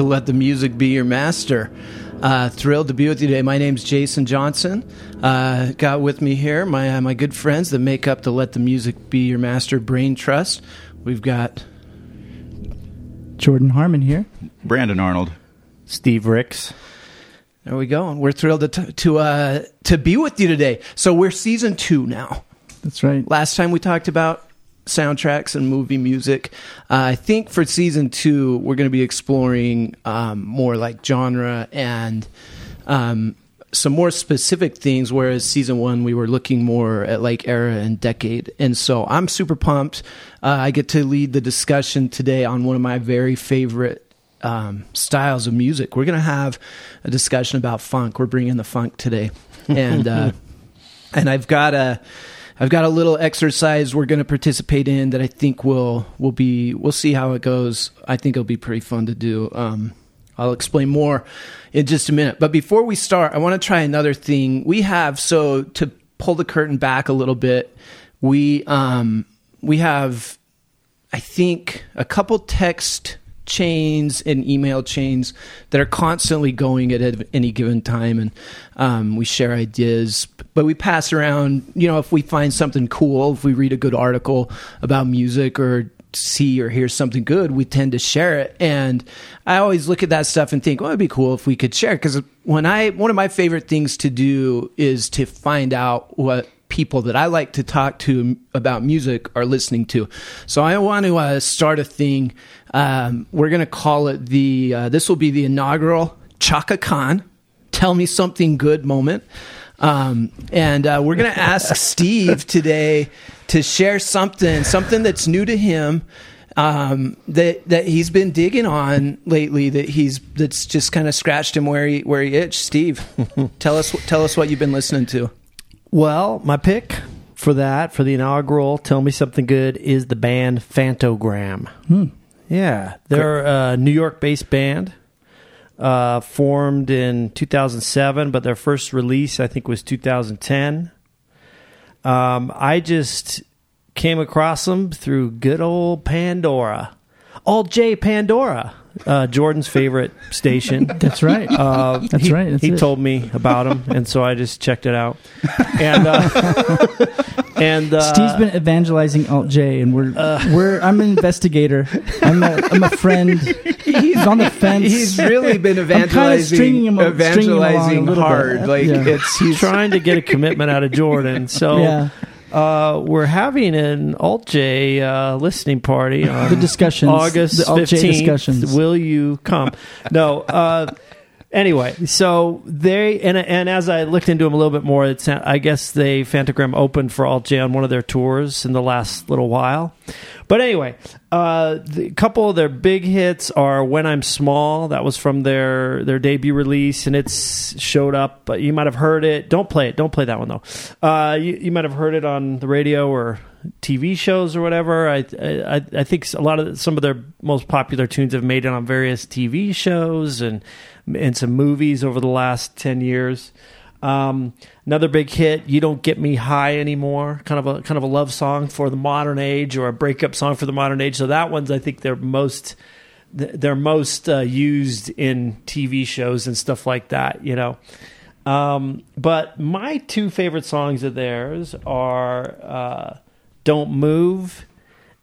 Welcome to Let the Music Be Your Master. Uh, thrilled to be with you today. My name's Jason Johnson. Uh, got with me here my uh, my good friends that make up the Let the Music Be Your Master Brain Trust. We've got Jordan Harmon here. Brandon Arnold. Steve Ricks. There we go. And we're thrilled to t- to uh, to be with you today. So we're season two now. That's right. Last time we talked about soundtracks and movie music. Uh, I think for season two, we're going to be exploring um, more like genre and um, some more specific things. Whereas season one, we were looking more at like era and decade. And so I'm super pumped. Uh, I get to lead the discussion today on one of my very favorite um, styles of music. We're going to have a discussion about funk. We're bringing the funk today, and uh, and I've got a I've got a little exercise we're going to participate in that I think will will be we'll see how it goes. I think it'll be pretty fun to do. Um, I'll explain more in just a minute. But before we start, I want to try another thing. We have so to pull the curtain back a little bit. We um, we have I think a couple text chains and email chains that are constantly going at any given time and um, we share ideas. But we pass around you know if we find something cool if we read a good article about music or see or hear something good we tend to share it. And i always look at that stuff and think well it'd be cool if we could share because when i one of my favorite things to do is to find out what people that I like to talk to about music are listening to. So I want to uh, start a thing. Um, we're going to call it the, uh, this will be the inaugural Chaka Khan Tell Me Something Good moment. Um, and uh, we're going to ask Steve today to share something, something that's new to him. Um, that that he's been digging on lately. That he's that's just kind of scratched him where he where he itched. Steve, tell us tell us what you've been listening to. Well, my pick for that, for the inaugural Tell Me Something Good, is the band Phantogram. Hmm. Yeah, they're a New York based band. Uh, formed in 2007, but their first release, I think, was 2010. Um, I just came across them through good old Pandora. Alt J Pandora, uh, Jordan's favorite station. That's right. Uh, That's he, right, that's he it. told me about him, and so I just checked it out. And uh, and uh, Steve's been evangelizing Alt J, and we're we're. I'm an investigator. I'm a, I'm a friend. He's on the fence. He's really been I'm kinda evangelizing, stringing him al- stringing him along a evangelizing bit. hard. Like Yeah. it's he's trying to get a commitment out of Jordan. So Yeah. Uh, we're having an Alt J uh, listening party on The discussions. August The Alt J 15th. discussions. Will you come? No. Uh, anyway, so they and and as I looked into them a little bit more, it's I guess they Phantogram opened for Alt J on one of their tours in the last little while. But anyway, uh, the couple of their big hits are "When I'm Small." That was from their their debut release, and it's showed up. But you might have heard it. Don't play it. Don't play that one though. Uh, you, you might have heard it on the radio or TV shows or whatever. I I, I think a lot of some of their most popular tunes have made it on various TV shows and and some movies over the last ten years. Um, another big hit, "You Don't Get Me High Anymore," kind of a kind of a love song for the modern age or a breakup song for the modern age. So that one's I think they're most they're most uh, used in TV shows and stuff like that. You know. Um, but my two favorite songs of theirs are uh, "Don't Move"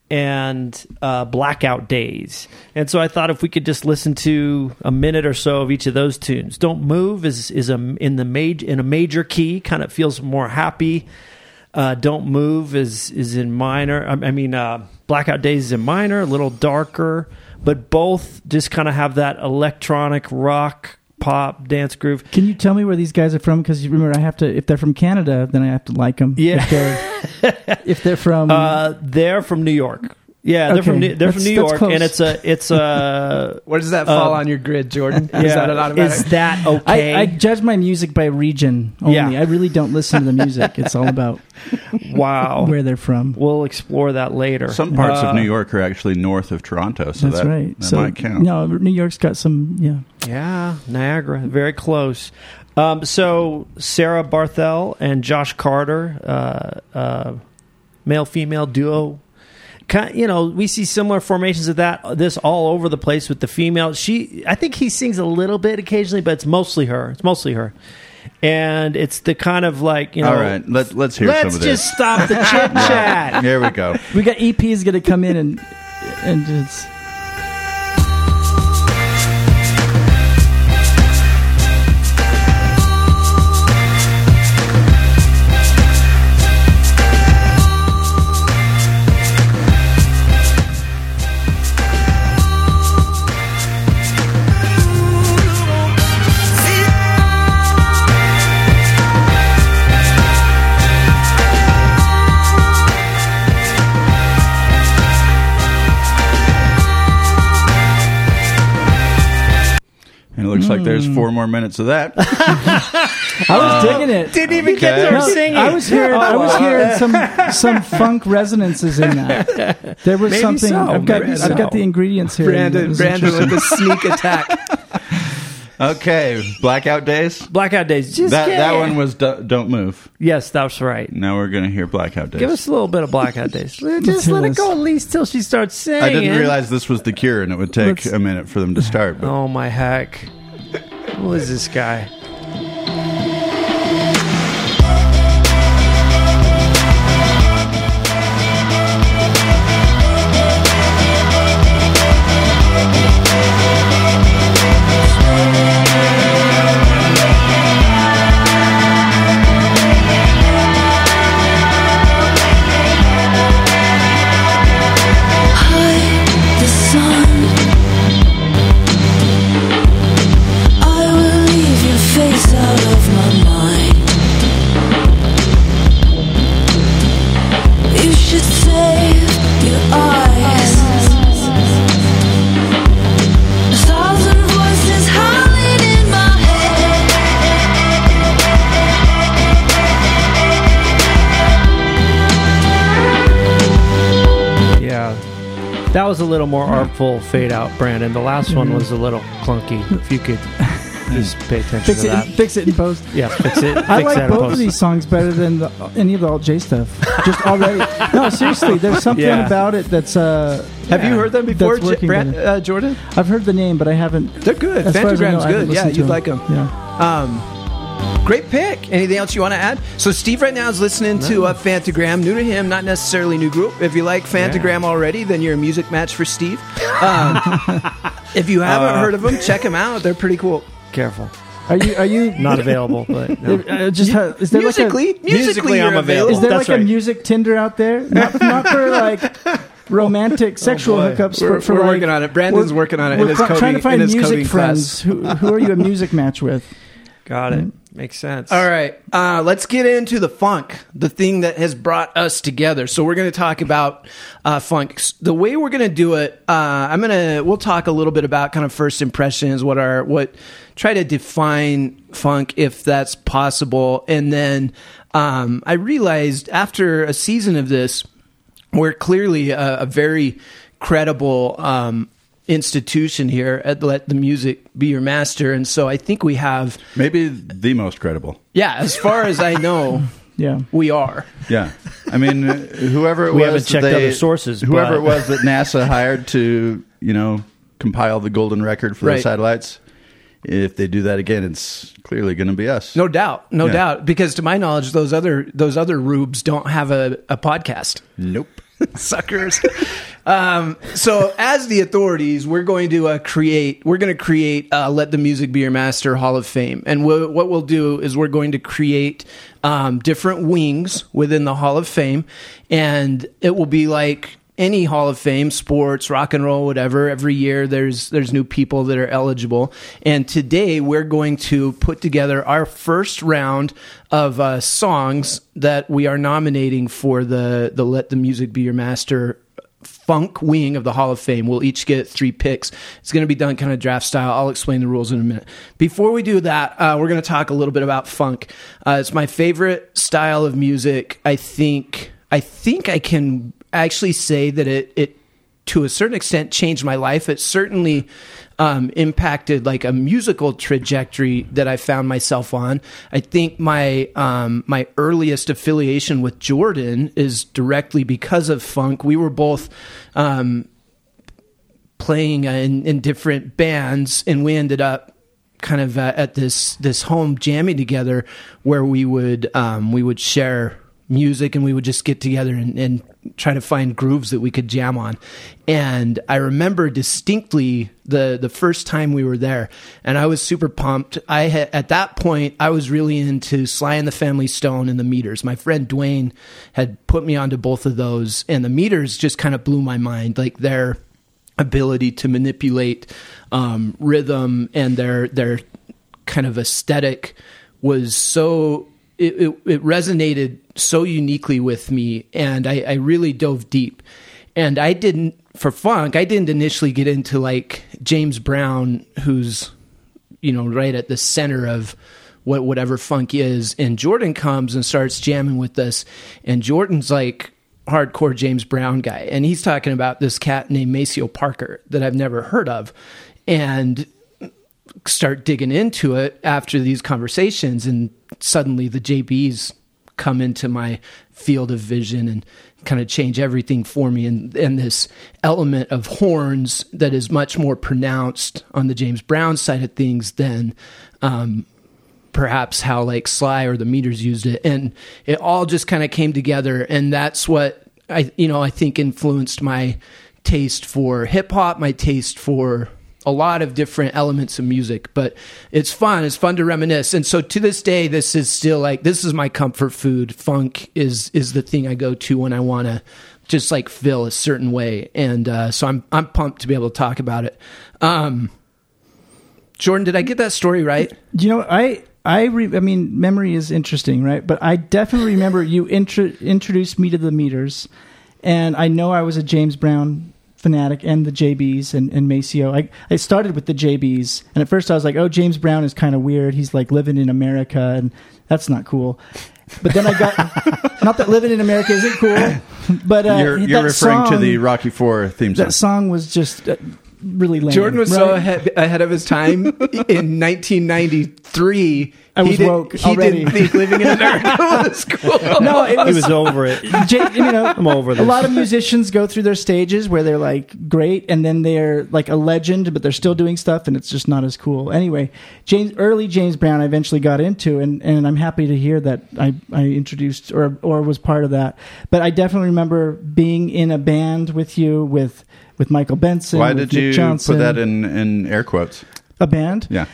and uh, "Blackout Days." And so I thought if we could just listen to a minute or so of each of those tunes. "Don't Move" is is a in the major in a major key, kind of feels more happy. Uh, "Don't Move" is is in minor. I, I mean, uh, "Blackout Days" is in minor, a little darker, but both just kind of have that electronic rock pop dance groove. Can you tell me where these guys are from? Because you remember, I have to. If they're from Canada, then I have to like them. Yeah. If they're, if they're from, Uh, they're from New York. Yeah, they're Okay. from New, they're from That's- New that's York, close. and it's a it's a where does that fall Uh, on your grid, Jordan? Is yeah. that an automatic? Is that okay? I, I judge my music by region only. Yeah. I really don't listen to the music. It's all about wow. where they're from. We'll explore that later. Some parts Uh, of New York are actually north of Toronto, so That's that, right. that so might count. no, New York's got some. Yeah, Yeah, Niagara, very close. Um, so Sarah Barthel and Josh Carter, uh, uh, male female duo, Kind, you know, we see similar formations of that. Uh, this all over the place with the female. She, I think he sings a little bit occasionally, but it's mostly her. It's mostly her, and it's the kind of like you know. All right, let, let's hear Let's some of this. just stop the chit chat. Here we go. We got EPs going to come in and and just. Looks like there's four hmm. more minutes of that. I was uh, digging it. Didn't even Okay. get to her No, singing. I was hearing, oh, I was hearing some some funk resonances in that. There was Maybe something. so, I've got maybe I've got so. the ingredients here. Brandon, Brandon with the sneak attack. Okay, blackout days. Blackout Days. Just That get- that one was do, don't move. Yes, that's right. Now we're gonna hear blackout days. Give us a little bit of Blackout Days. Just hear let it this. go at least till she starts singing. I didn't realize this was the cure, and it would take Let's- a minute for them to start. But Oh my heck! Who is this guy? Little more artful fade out, Brandon. The last one was a little clunky. If you could just pay attention fix to it. that. Fix it in post. Yeah, fix it. I fix like that in both post. of these songs better than the, any of the alt J stuff. Just already. no, seriously. There's something Yeah. about it that's. uh Have you heard them before, That's J- working Brad, better. uh, Jordan? I've heard the name, but I haven't. They're good. As far as I know, Phantogram's I haven't good. Yeah, listened to you'd like them. Yeah. Um, great pick. Anything else you want to add? So Steve right now is listening to uh, Phantogram. New to him, not necessarily new group. If you like Phantogram already, then you're a music match for Steve. Um, if you haven't Uh, heard of them, check them out. They're pretty cool. Careful. Are you? Are you Not available, but no. Uh, just ha- is there musically, like musically, Musically, I'm available. a is there That's like right. a music Tinder out there? Not, not for like romantic sexual boy. hookups. We're, for, for we're like, working on it. Brandon's working on it We're in his try- coding, trying to find his music friends. Who, who are you a music match with? got it. Makes sense. All right, uh, let's get into the funk, the thing that has brought us together. So we're going to talk about uh, funk. The way we're going to do it, uh, I'm going to we'll talk a little bit about kind of first impressions, what are what try to define funk if that's possible, and then um, I realized after a season of this, we're clearly a, a very credible um, institution here at Let the Music Be Your Master, and so I think we have. maybe the most credible. Yeah, as far as I know, Yeah. we are. Yeah, I mean, uh, whoever it We was, haven't checked they- other sources, Whoever but- it was that NASA hired to, you know, compile the golden record for Right. the satellites. If they do that again, it's clearly going to be us. No doubt, no Yeah. doubt. Because to my knowledge, those other those other rubes don't have a, a podcast. Nope. Suckers. um, so, as the authorities, we're going to uh, create. We're going to create. Uh, Let the music be your master Hall of Fame, and we'll, what we'll do is we're going to create um, different wings within the Hall of Fame, and it will be like any Hall of Fame, sports, rock and roll, whatever. Every year there's there's new people that are eligible, and today we're going to put together our first round of uh, songs that we are nominating for the the Let the Music Be Your Master funk wing of the Hall of Fame. We'll each get three picks. It's going to be done kind of draft style. I'll explain the rules in a minute. Before we do that, uh, we're going to talk a little bit about funk. Uh, it's my favorite style of music. I think. I think I can actually say that it it to a certain extent changed my life. It certainly um, impacted like a musical trajectory that I found myself on. I think my um, my earliest affiliation with Jordan is directly because of funk. We were both um, playing in, in different bands, and we ended up kind of uh, at this this home jamming together, where we would um, we would share music and we would just get together and, and try to find grooves that we could jam on. And I remember distinctly the the first time we were there, and I was super pumped. I had at that point I was really into Sly and the Family Stone and the Meters. My friend Dwayne had put me onto both of those, and the Meters just kind of blew my mind. Like their ability to manipulate um, rhythm and their their kind of aesthetic was so it, it, it resonated so uniquely with me and I, I really dove deep. And i didn't for funk i didn't initially get into like james brown who's you know right at the center of what whatever funk is. And jordan comes and starts jamming with us and jordan's like hardcore james brown guy. And he's talking about this cat named maceo parker that i've never heard of and start digging into it after these conversations and suddenly the jbs come into my field of vision and kind of change everything for me. And, and this element of horns that is much more pronounced on the james brown side of things than um, perhaps how like sly or the meters used it. And it all just kind of came together. And that's what i you know i think influenced my taste for hip hop my taste for a lot of different elements of music, but it's fun. It's fun to reminisce. And so to this day, this is still like this is my comfort food. Funk is is the thing I go to when I want to just like feel a certain way. And uh, so I'm I'm pumped to be able to talk about it. Um, Jordan, did I get that story right? You know, I I re- I mean, memory is interesting, right? But I definitely remember you intro- introduced me to the meters, and I know I was a James Brown fanatic and the JBs and, and Maceo. I, I started with the JBs, and at first I was like, oh, James Brown is kind of weird. He's like living in America, and that's not cool. But then I got, not that living in America isn't cool, but uh, you're you're that referring to the Rocky Four theme song. That song was just uh, really lame. Jordan was so ahead, ahead of his time in 1993. I was he did, woke He already. didn't think living in America was cool. No, it He was, was over it. J- you know, I'm over this. A lot of musicians go through their stages where they're like great, and then they're like a legend, but they're still doing stuff, and it's just not as cool. Anyway, James, early James Brown, I eventually got into, and, and I'm happy to hear that I, I introduced or or was part of that. But I definitely remember being in a band with you with with Michael Benson. Why with did Nick you Johnson. put that in, in air quotes? a band? Yeah.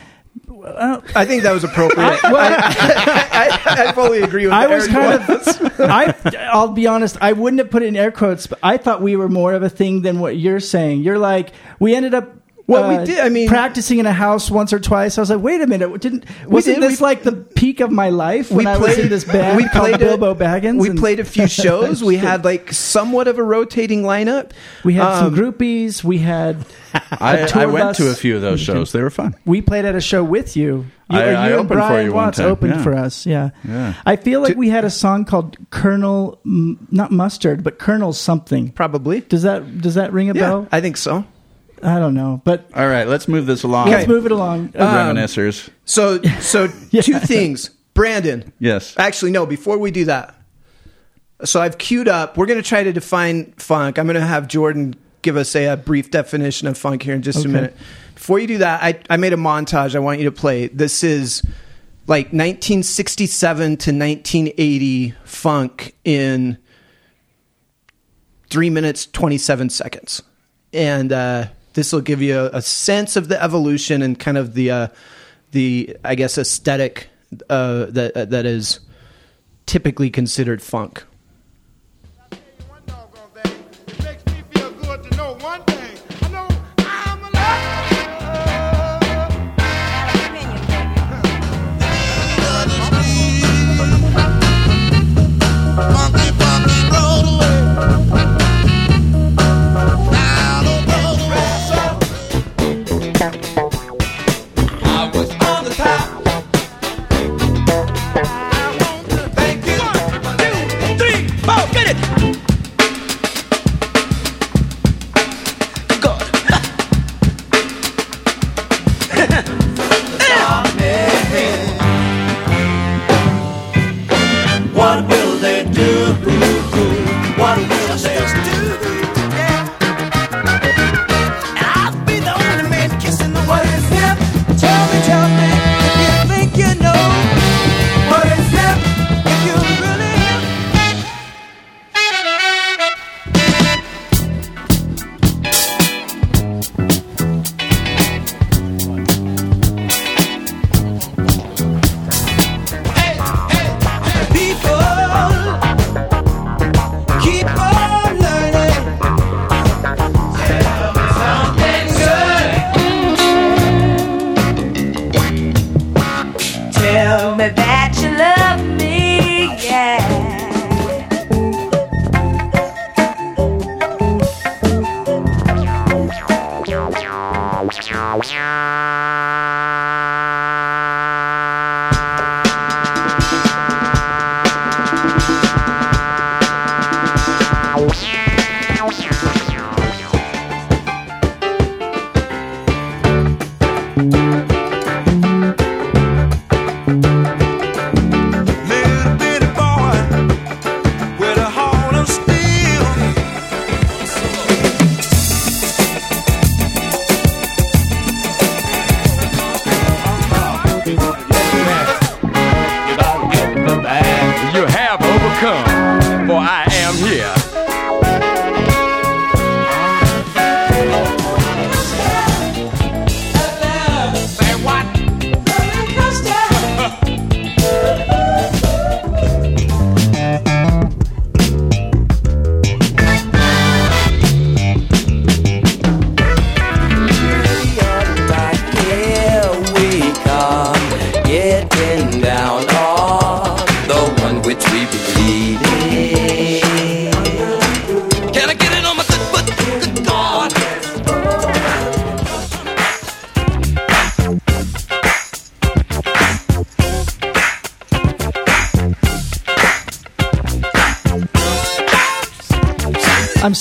Uh, I think that was appropriate. I, I, I fully agree with I was kind Watts. of. I. I'll be honest. I wouldn't have put it in air quotes, but I thought we were more of a thing than what you're saying. You're like we ended up. Well, we uh, did- I mean- practicing in a house once or twice. I was like, wait a minute, didn't wasn't did- this we- like the peak of my life when we I was in this band we called played a- Bilbo Baggins? We and played a few shows. We had like somewhat of a rotating lineup. we had Um, some groupies. We had I, tour I went bus. to a few of those shows. They were fun. we played at a show with you. You, I- you I and opened for Brian you one Watts time, opened yeah. for us. Yeah. Yeah. I feel like To- we had a song called Colonel, not Mustard, but Colonel something. Probably. Does that does that ring a Yeah, bell? I think so. I don't know, but All right, let's move this along. let's move it along. Uh, Reminiscers. So, so Yeah. two things. Brandon, Yes. Actually, no. Before we do that, so I've queued up. We're going to try to define funk. I'm going to have Jordan give us a, a brief definition of funk here in just Okay. a minute. Before you do that, I, I made a montage. I want you to play. This is like 1967 to 1980 funk in three minutes 27 seconds, and uh, this will give you a, a sense of the evolution and kind of the uh, the I guess aesthetic uh, that uh, that is typically considered funk.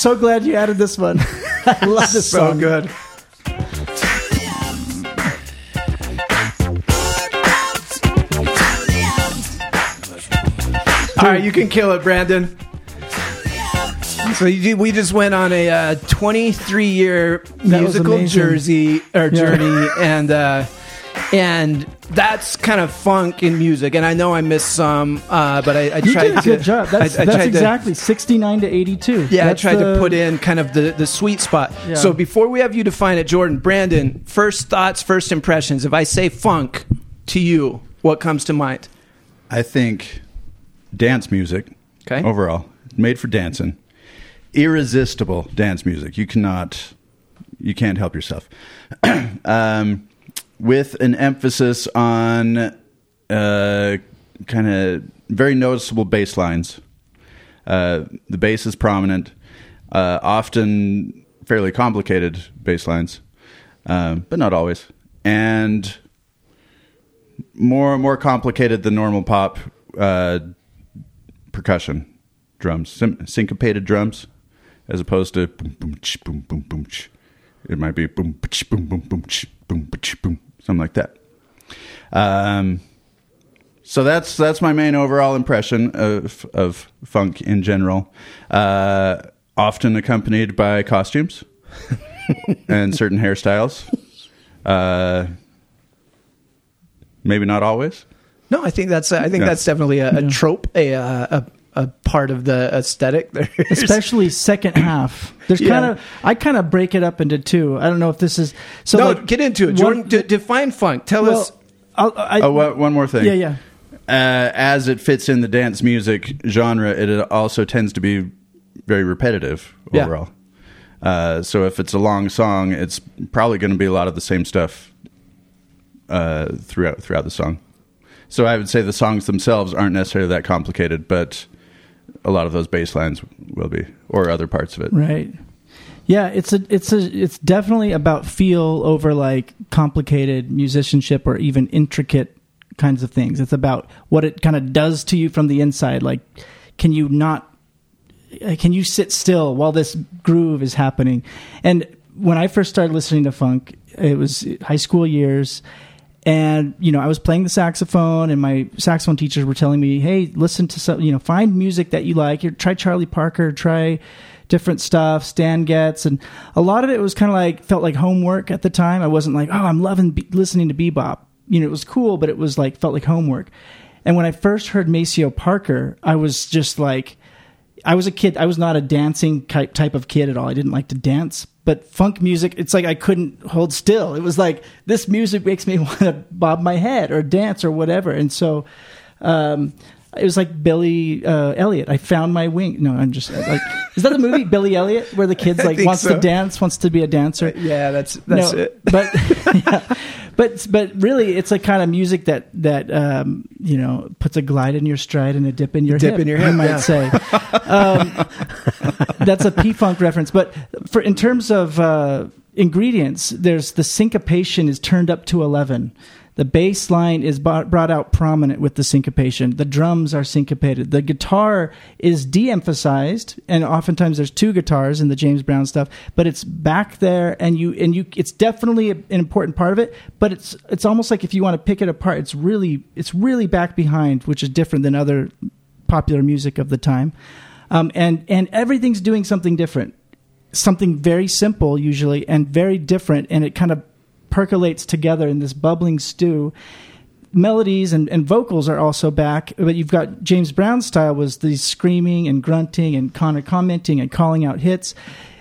So glad you added this one. I love this one. so song. good. All right, you can kill it, Brandon. So you, we just went on a uh, 23 year musical jersey or journey, and uh, and that's kind of funk in music. And I know I missed some, uh, but I, I You tried did a to. good job. That's, I- I that's tried to- exactly 69 to 82. yeah, That's I tried the- to put in kind of the, the sweet spot. Yeah. So before we have you define it, Jordan, Brandon, first thoughts, first impressions. If I say funk to you, what comes to mind? I think dance music, Okay. overall, made for dancing, irresistible dance music. You cannot, you can't help yourself. um, with an emphasis on uh, kind of very noticeable bass lines. Uh, the bass is prominent, uh, often fairly complicated bass lines, um, but not always. And more more complicated than normal pop uh, percussion drums, Sym- syncopated drums, as opposed to boom boom ch, boom boom boom. ch. It might be boom ch, boom boom boom ch, boom ch, boom something like that. Um, so that's that's my main overall impression of of funk in general. Uh, often accompanied by costumes and certain hairstyles. Uh, maybe not always. No, I think that's I think Yeah. that's definitely a, a trope, a, uh, a a part of the aesthetic. There's- especially second half. There's Yeah. kind of I kind of break it up into two. I don't know if this is so. no, like, get into it, one- d- define funk. Tell well, us. I'll, I, Oh, one one more thing. yeah, yeah. uh, as it fits in the dance music genre, it also tends to be very repetitive Yeah. overall. Uh, so if it's a long song, it's probably going to be a lot of the same stuff uh, throughout throughout the song. So I would say the songs themselves aren't necessarily that complicated, but a lot of those bass lines will be, or other parts of it. Right. Yeah, it's a it's a it's definitely about feel over like complicated musicianship or even intricate kinds of things. It's about what it kind of does to you from the inside. Like, can you not? uh, Can you sit still while this groove is happening? And when I first started listening to funk, it was high school years, and you know I was playing the saxophone, and my saxophone teachers were telling me, "Hey, listen to some, you know, find music that you like. Here, try Charlie Parker, try." different stuff stan getz. And a lot of it was kind of like felt like homework at the time. I wasn't like oh i'm loving be- listening to bebop. You know it was cool but it was like felt like homework. And when i first heard maceo parker i was just like i was a kid i was not a dancing type type of kid at all. I didn't like to dance but funk music it's like i couldn't hold still it was like this music makes me want to bob my head or dance or whatever and so um it was like Billy uh, Elliot. I found my wing. No, I'm just like, is that the movie Billy Elliot where the kid's like wants so. to dance, wants to be a dancer? Yeah, that's that's no, it. but yeah, but but really, it's a kind of music that that um, you know puts a glide in your stride and a dip in your Dip hip. in your you hip, might yeah. say. Um, that's a P Funk reference, but for in terms of uh, ingredients, there's the syncopation is turned up to eleven. The bass line is brought out prominent with the syncopation. The drums are syncopated. The guitar is de-emphasized, and oftentimes there's two guitars in the James Brown stuff, but it's back there, and you and you. It's definitely an important part of it, but it's it's almost like if you want to pick it apart, it's really it's really back behind, which is different than other popular music of the time, um, and and everything's doing something different, something very simple usually, and very different, and it kind of percolates together in this bubbling stew. melodies and, and vocals are also back. But you've got James Brown's style was the screaming and grunting and commenting and calling out hits.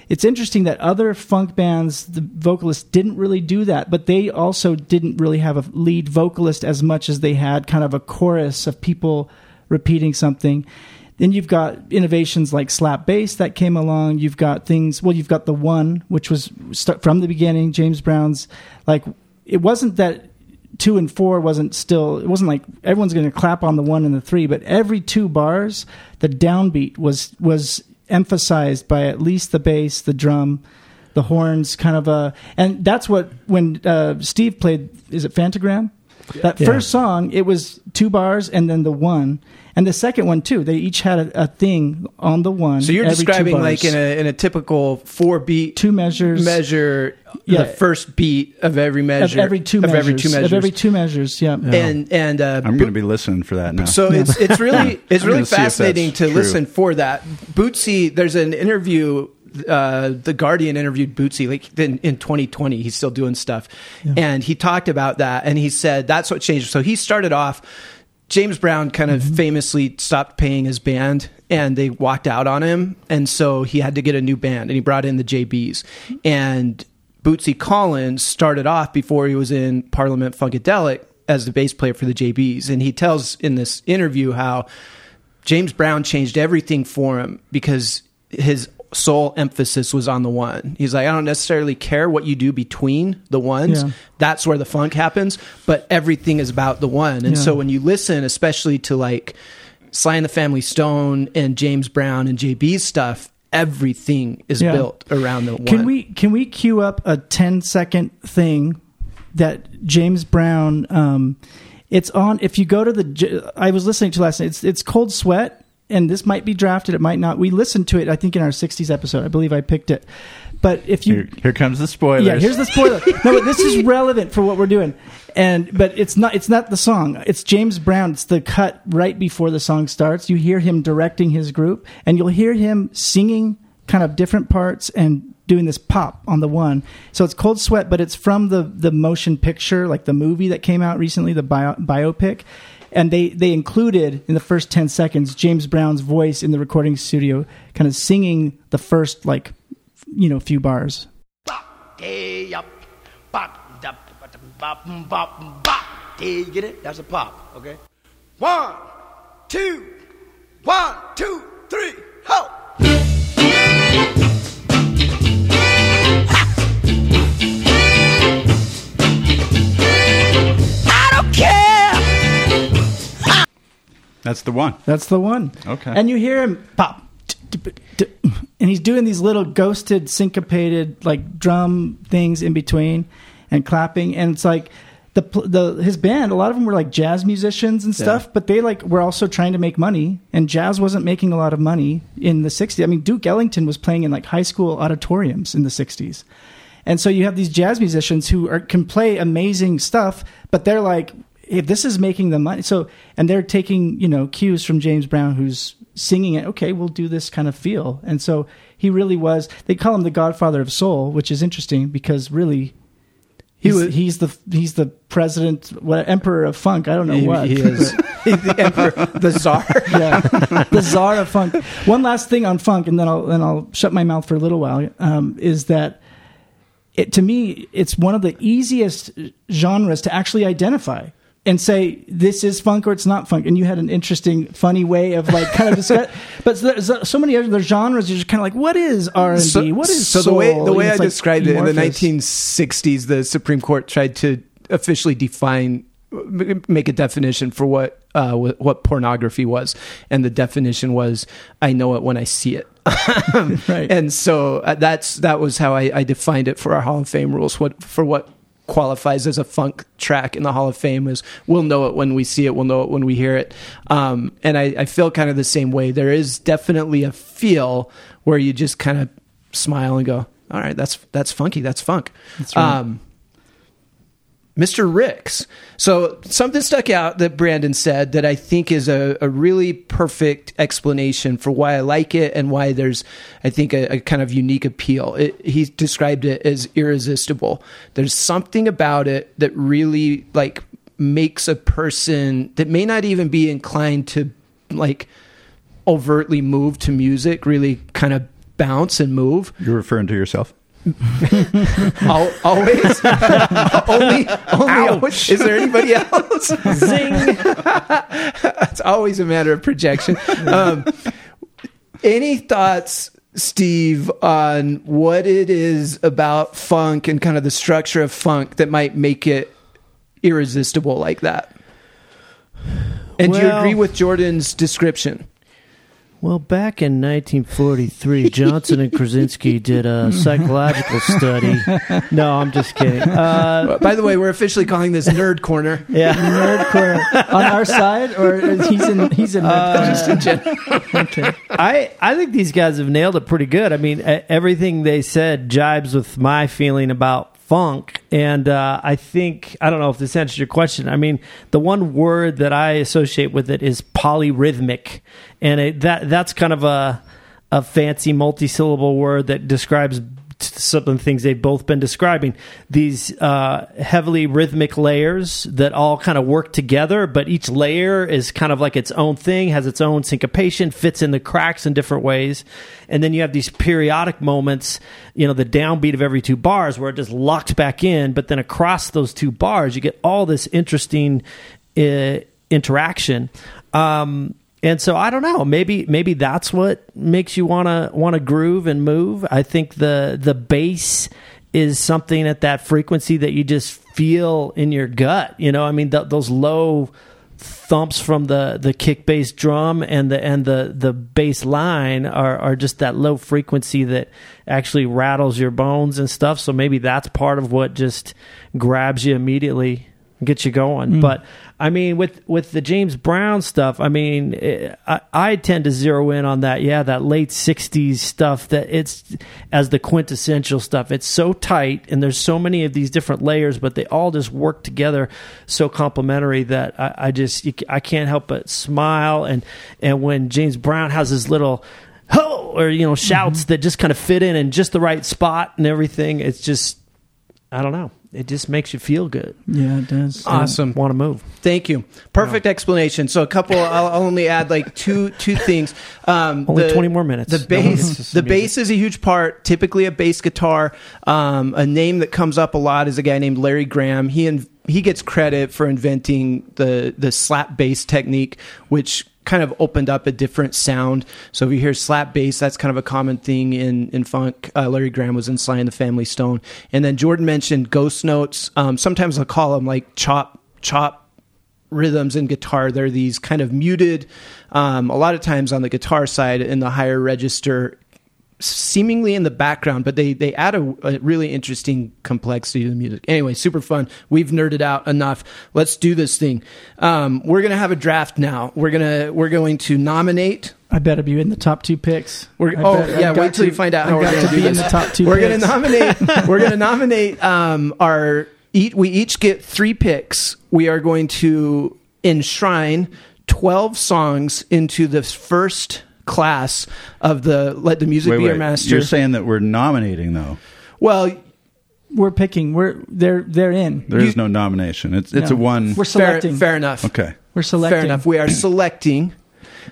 It's interesting that other funk bands, the vocalists didn't really do that, but they also didn't really have a lead vocalist as much as they had kind of a chorus of people repeating something. Then you've got innovations like slap bass that came along. You've got things. Well, you've got the one, which was st- from the beginning. James Brown's like it wasn't that two and four wasn't still. It wasn't like everyone's going to clap on the one and the three, but every two bars, the downbeat was was emphasized by at least the bass, the drum, the horns, kind of a. And that's what when uh, Steve played. Is it Phantogram? That Yeah. first song, it was two bars and then the one, and the second one too. They each had a, a thing on the one. So you're every two describing bars. like in a in a typical four beat two measures measure Yeah. the first beat of every of measure every two of measures every two measures of every two measures. Yeah, and and uh, I'm going to be listening for that now. So it's it's really it's really gonna see if that's fascinating to true. listen for that. Bootsy, there's an interview. Uh, the Guardian interviewed Bootsy like in, in 2020. He's still doing stuff, and he talked about that. And he said that's what changed. So he started off. James Brown kind of mm-hmm. famously stopped paying his band, and they walked out on him, and so he had to get a new band, and he brought in the JBs, mm-hmm. and Bootsy Collins started off before he was in Parliament Funkadelic as the bass player for the JBs, and he tells in this interview how James Brown changed everything for him because his sole emphasis was on the one. He's like, I don't necessarily care what you do between the ones. Yeah. That's where the funk happens, but everything is about the one. And Yeah. so when you listen, especially to like Sly and the Family Stone and James Brown and JB's stuff, everything is Yeah. built around the one. Can we can we queue up a 10 second thing that James Brown um it's on if you go to the I was listening to last night it's it's Cold Sweat and this might be drafted it might not we listened to it I think in our 60s episode I believe I picked it but if you here, here comes the spoilers. yeah, here's the spoiler. no, but this is relevant for what we're doing. And but it's not it's not the song. It's James Brown. It's the cut right before the song starts. You hear him directing his group and you'll hear him singing kind of different parts and doing this pop on the one. So it's Cold Sweat, but it's from the the motion picture, like the movie that came out recently, the bio, biopic. And they, they included in the first 10 seconds James Brown's voice in the recording studio, kind of singing the first, like, you know, few bars. Get it? That's a pop, okay? One, two, one, two, three, ho! I don't care! That's the one. That's the one. Okay. And you hear him pop, and he's doing these little ghosted, syncopated like drum things in between, and clapping, and it's like. The, the his band a lot of them were like jazz musicians and stuff but they like were also trying to make money and jazz wasn't making a lot of money in the 60s i mean duke ellington was playing in like high school auditoriums in the 60s and so you have these jazz musicians who are, can play amazing stuff, but they're like, if this is making them money, so and they're taking you know cues from James Brown, who's singing it. Okay, we'll do this kind of feel, and so he really was. They call him the Godfather of Soul, which is interesting because really. He's, was- he's the he's the president, what emperor of funk. I don't know He, what he is the emperor, the czar. yeah, the czar of funk. One last thing on funk, and then I'll then I'll shut my mouth for a little while. Um, is that it, to me, it's one of the easiest genres to actually identify and say this is funk or it's not funk. And you had an interesting, funny way of like kind of discuss. but there's so many other genres. You're just kind of like, what is R and B? What is so the way the way I like described it in the 1960s, the Supreme Court tried to officially define, make a definition for what uh, what pornography was, and the definition was, "I know it when I see it." Right. And so uh, that's that was how I, I defined it for our Hall of Fame rules. What for what qualifies as a funk track in the Hall of Fame is we'll know it when we see it, we'll know it when we hear it. Um, and I, I feel kind of the same way. There is definitely a feel where you just kind of smile and go, "All right, that's that's funky, that's funk." That's right. Um, Mr. Ricks. So something stuck out that Brandon said that I think is a, a really perfect explanation for why I like it and why there's, I think, a, a kind of unique appeal. It, he described it as irresistible. There's something about it that really like makes a person that may not even be inclined to like overtly move to music really kind of bounce and move You're referring to yourself. Al- always? Only only always. is there anybody else? Zing. it's always a matter of projection. Um, any thoughts steve on what it is about funk and kind of the structure of funk that might make it irresistible like that? And do you agree with jordan's description Well, back in 1943, Johnson and Krasinski did a psychological study. No, I'm just kidding. Uh, by the way we're officially calling this nerd corner yeah. Nerd Corner on our side, or is he's in he's in nerdcore. okay. I, I think these guys have nailed it pretty good. I mean, e- everything they said jibes with my feeling about funk. And uh, I think, I don't know if this answers your question. I mean, the one word that I associate with it is polyrhythmic. And it, that that's kind of a, a fancy multi-syllable word that describes some of the things they've both been describing. These uh, heavily rhythmic layers that all kind of work together, but each layer is kind of like its own thing, has its own syncopation, fits in the cracks in different ways. And then you have these periodic moments, you know, the downbeat of every two bars where it just locks back in, but then across those two bars, you get all this interesting uh, interaction. Um, and so I don't know. Maybe maybe that's what makes you want to want to groove and move. I think the the bass is something at that frequency that you just feel in your gut. You know, I mean th- those low thumps from the the kick bass drum and the and the the bass line are are just that low frequency that actually rattles your bones and stuff. So maybe that's part of what just grabs you immediately gets you going. Mm. But I mean, with with the James Brown stuff, I mean, eh, I, I tend to zero in on that. Yeah, that late '60s stuff. That it's as the quintessential stuff. It's so tight, and there's so many of these different layers, but they all just work together so complementary that I, I just you, I can't help but smile. And and when James Brown has his little ho or you know shouts that just kind of fit in in just the right spot and everything, it's just I don't know. It just makes you feel good. Yeah, it does. awesome Want to move? Thank you. Perfect explanation. So a couple. I'll I'll only add like two two things. Um, Only 20 more minutes. The No one gets to bass. see The bass is a huge part. Typically a bass guitar. Um, a name that comes up a lot is a guy named Larry Graham. He and he gets credit for inventing the the slap bass technique, which kind of opened up a different sound. So if you hear slap bass, that's kind of a common thing in in funk. Uh, Larry Graham was in Sly and the Family Stone, and then Jordan mentioned ghost notes. Um, sometimes I'll call them like chop chop rhythms in guitar. They're these kind of muted, um, a lot of times on the guitar side in the higher register, seemingly in the background, but they they add a, a really interesting complexity to the music. Anyway, super fun. We've nerded out enough. Let's do this thing. Um, we're gonna have a draft now. We're gonna we're going to nominate. I better be in the top two picks. We're, I oh bet- yeah, wait till to- you find out I've how we're gonna to do be in the top two. we're picks. gonna nominate. we're gonna nominate um, our. Eat, we each get three picks. We are going to enshrine twelve songs into the first class of the let the music Wait, be your wait. master. You're saying that we're nominating though. well, We're picking. We're they're they're in. There is You- no nomination. It's it's No. a one. We're fair, selecting. fair enough. okay. We're selecting. Fair enough. We are selecting.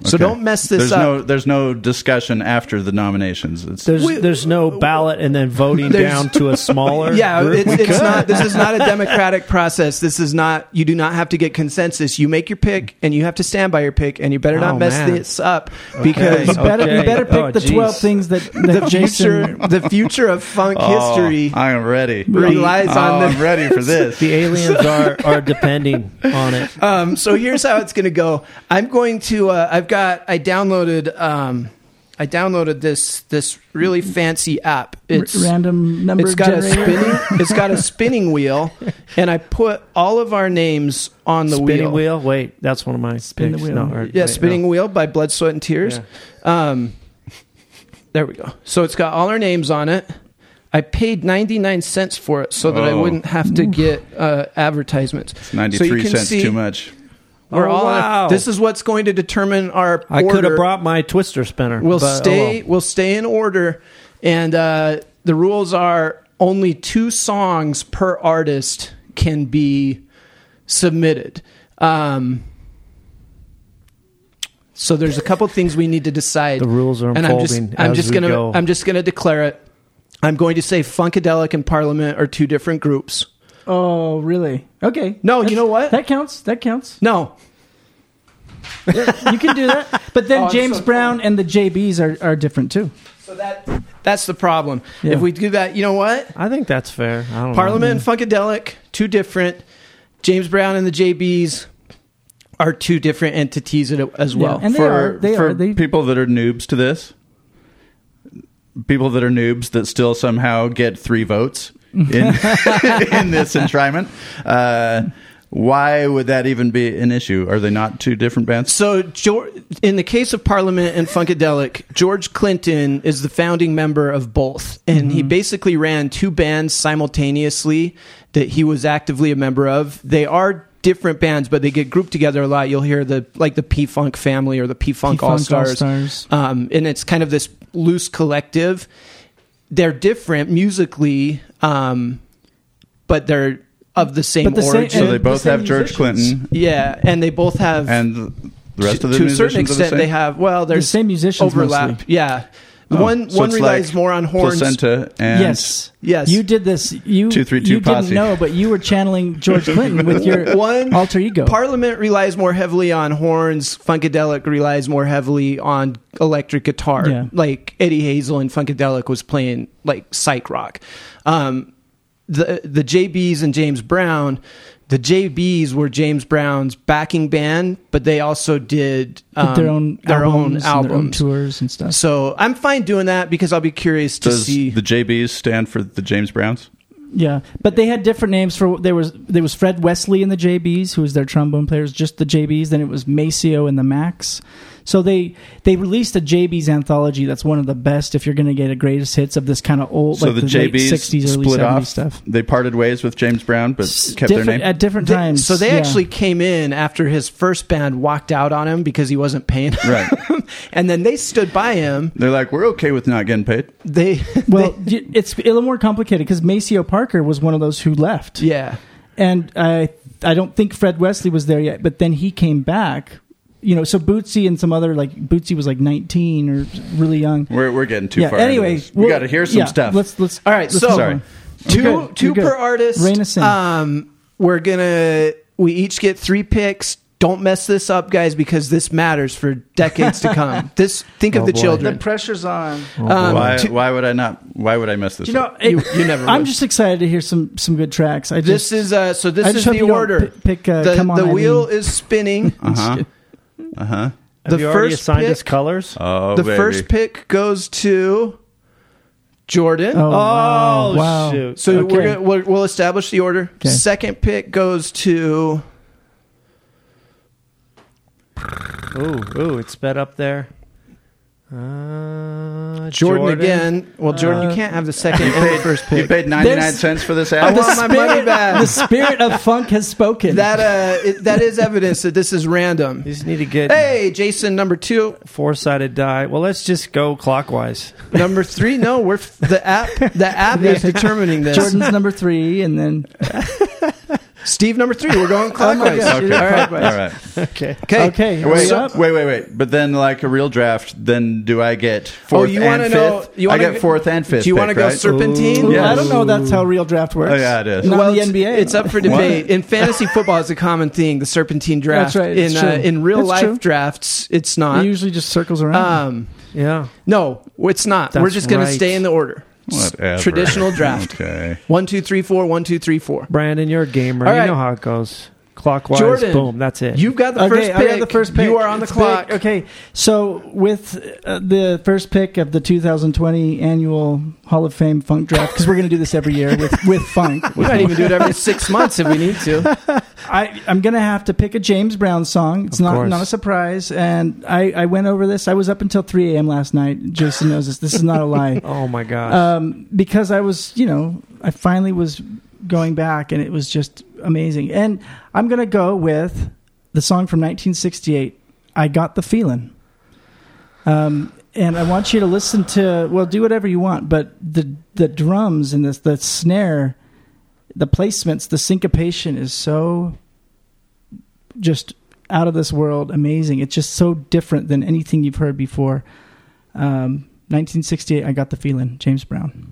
So Okay. don't mess this there's up. No, there's no discussion after the nominations. It's, There's We- there's no ballot and then voting down to a smaller. Yeah, group? it's, it's not. This is not a democratic process. This is not. You do not have to get consensus. You make your pick, and you have to stand by your pick, and you better not Oh, mess man. this up because You better you better pick Oh, the geez. twelve things that, that the future, the future of funk Oh, history I am ready. relies Oh, on I'm this. ready for this. the aliens are are depending on it. Um, so here's how it's going to go. I'm going to. Uh, I've got. I downloaded. Um, I downloaded this this really fancy app. It's random number It's got a spinning. It's got a spinning wheel, and I put all of our names on the Spinning wheel. wheel. Wait, that's one of my Spin the wheel. No, or- Yeah, wait, spinning no. wheel by Blood, Sweat, and Tears. Um, there we go. So it's got all our names on it. I paid 99 cents for it so that I Oh. wouldn't have to get uh, advertisements. So you 93 can cents see too much. We're Oh, all wow. this is what's going to determine our I could have brought my twister spinner. We'll but, oh, stay. well. We'll stay in order, and uh, the rules are only two songs per artist can be submitted. Um, so there's a couple things we need to decide. The rules are and I'm just unfolding I'm just gonna go. I'm just gonna declare it. I'm going to say Funkadelic and Parliament are two different groups. Oh, really? Okay. No, you know what? That counts. That counts. No, You can do that. But then Oh, I'm James so Brown and the JBs are, are different too. so that that's the problem. Yeah. If we do that, you know what? I think that's fair. I don't Parliament and. Funkadelic, two different. James Brown and the JBs are two different entities a- as well. Yeah, and they for are. They for are. They, people that are noobs to this, people that are noobs that still somehow get three votes in in this enshrinement. Uh, why would that even be an issue? Are they not two different bands? So, in the case of Parliament and Funkadelic, George Clinton is the founding member of both, and he basically ran two bands simultaneously that he was actively a member of. They are different bands, but they get grouped together a lot. You'll hear the like the P Funk family or the P Funk All Stars, All-Stars. um, and it's kind of this loose collective. They're different musically, um, but they're of the same But the same- origin. So they both same have George musicians. Clinton, yeah, and they both have and the rest of the to a certain are the extent they have well there's the same musicians overlap mostly. yeah Oh, one so one relies like more on horns placenta and yes. yes You did this. You Two, three, two you posse. didn't know, but you were channeling George Clinton with your one alter ego. parliament relies more heavily on horns funkadelic relies more heavily on electric guitar Yeah. like eddie hazel and funkadelic was playing like psych rock um the the jbs and james brown the JBs were James Brown's backing band, but they also did um, With their own their own albums, and their own tours and stuff. So I'm fine doing that because I'll be curious to Does see. the JBs stand for the James Browns? Yeah, but they had different names for there was there was Fred Wesley and the JBs, who was their trombone players, just the JBs. Then it was Maceo and the Macks. So they they released a JBs anthology that's one of the best if you're going to get a greatest hits of this kind of old So like the, the, late JBs 60s early split 70s off. stuff. They parted ways with James Brown, but S- kept their name. at different They- times. so they yeah. actually came in after his first band walked out on him because he wasn't paying. Right. and then they stood by him. They're like, we're okay with not getting paid. They well, y- it's a little more complicated because Maceo Parker was one of those who left. yeah. and I I don't think Fred Wesley was there yet, but then he came back. You know, so Bootsy and some other like Bootsy was like 19 or really young. We're, we're getting too yeah. far. Anyway, into this. we we'll- got to hear some yeah, stuff. Let's let's All right, let's so- Sorry. Two good. two per artist. Rein us in. Um, we're gonna we each get three picks. Don't mess this up, guys, because this matters for decades to come. This think of Oh, the boy. the pressure's on. Um, why, to- why would I not? Why would I mess this You know, up? You- it- you never I'm would. just excited to hear some some good tracks. I just, this is uh, so. This I is just hope the you don't order. pi- pick, uh, the Come On, the wheel Eileen. is spinning. Uh huh. Uh huh. The Have you already first assigned pick- us colors? Oh, the baby. first pick goes to Jordan. oh, wow. Oh, wow. shoot. So Okay. we're gonna, we'll, we'll establish the order. Okay. Second pick goes to Ooh, ooh, it's sped up there. Uh, Jordan, again. Well, Jordan, Uh, you can't have the second and the first You paid 99 cents for this I album? want my money back. The spirit of funk has spoken. That uh, it, that is evidence that this is random. You just need to get Hey, Jason, number two, four sided die. Well, let's just go clockwise. number three. No, we're f- the app. The app is determining this. Jordan's number three, and then Steve, number three. We're going Oh clockwise. Okay. All right. All right. Okay. Okay. okay, Wait, we up? wait, wait, wait. But then, like a real draft, then do I get Oh, fourth you and want to fifth? know? You I wanna, get fourth and fifth. Do you want to pick, go right? serpentine? Ooh, Yes. I don't know. That's how real draft works. Oh, yeah, it is. Not well, the it's- NBA. It's up for debate. In fantasy football, it's a common thing. The serpentine draft. That's right, In it's uh, true. in real It's life true. drafts, it's not. It usually just circles around. Um, Yeah. no, it's not. We're That's just going right. to stay in the order. Whatever. Traditional draft. Okay. One, two, three, four. One, two, three, four. Brandon, you're a gamer. All You right. know how it goes. Clockwise. Jordan, boom. That's it. You've got the okay, first I pick. got the first pick. You are on the It's clock. big. Okay, so with uh, the first pick of the 2020 annual Hall of Fame Funk Draft, because we're going to do this every year with with funk. We might even do it every six months if we need to. I, I'm going to have to pick a James Brown song. It's Of not course. not a surprise, and I, I went over this. I was up until 3 a.m. last night. Jason knows this. This is not a lie. oh my gosh. um, because I was, you know, I finally was going back, and it was just amazing. And I'm gonna go with the song from 1968. I got the feeling. Um, and I want you to listen to. Well, do whatever you want, but the the drums and this the snare, the placements, the syncopation is so just out of this world, amazing. It's just so different than anything you've heard before. Um, 1968, I got the feeling. James Brown.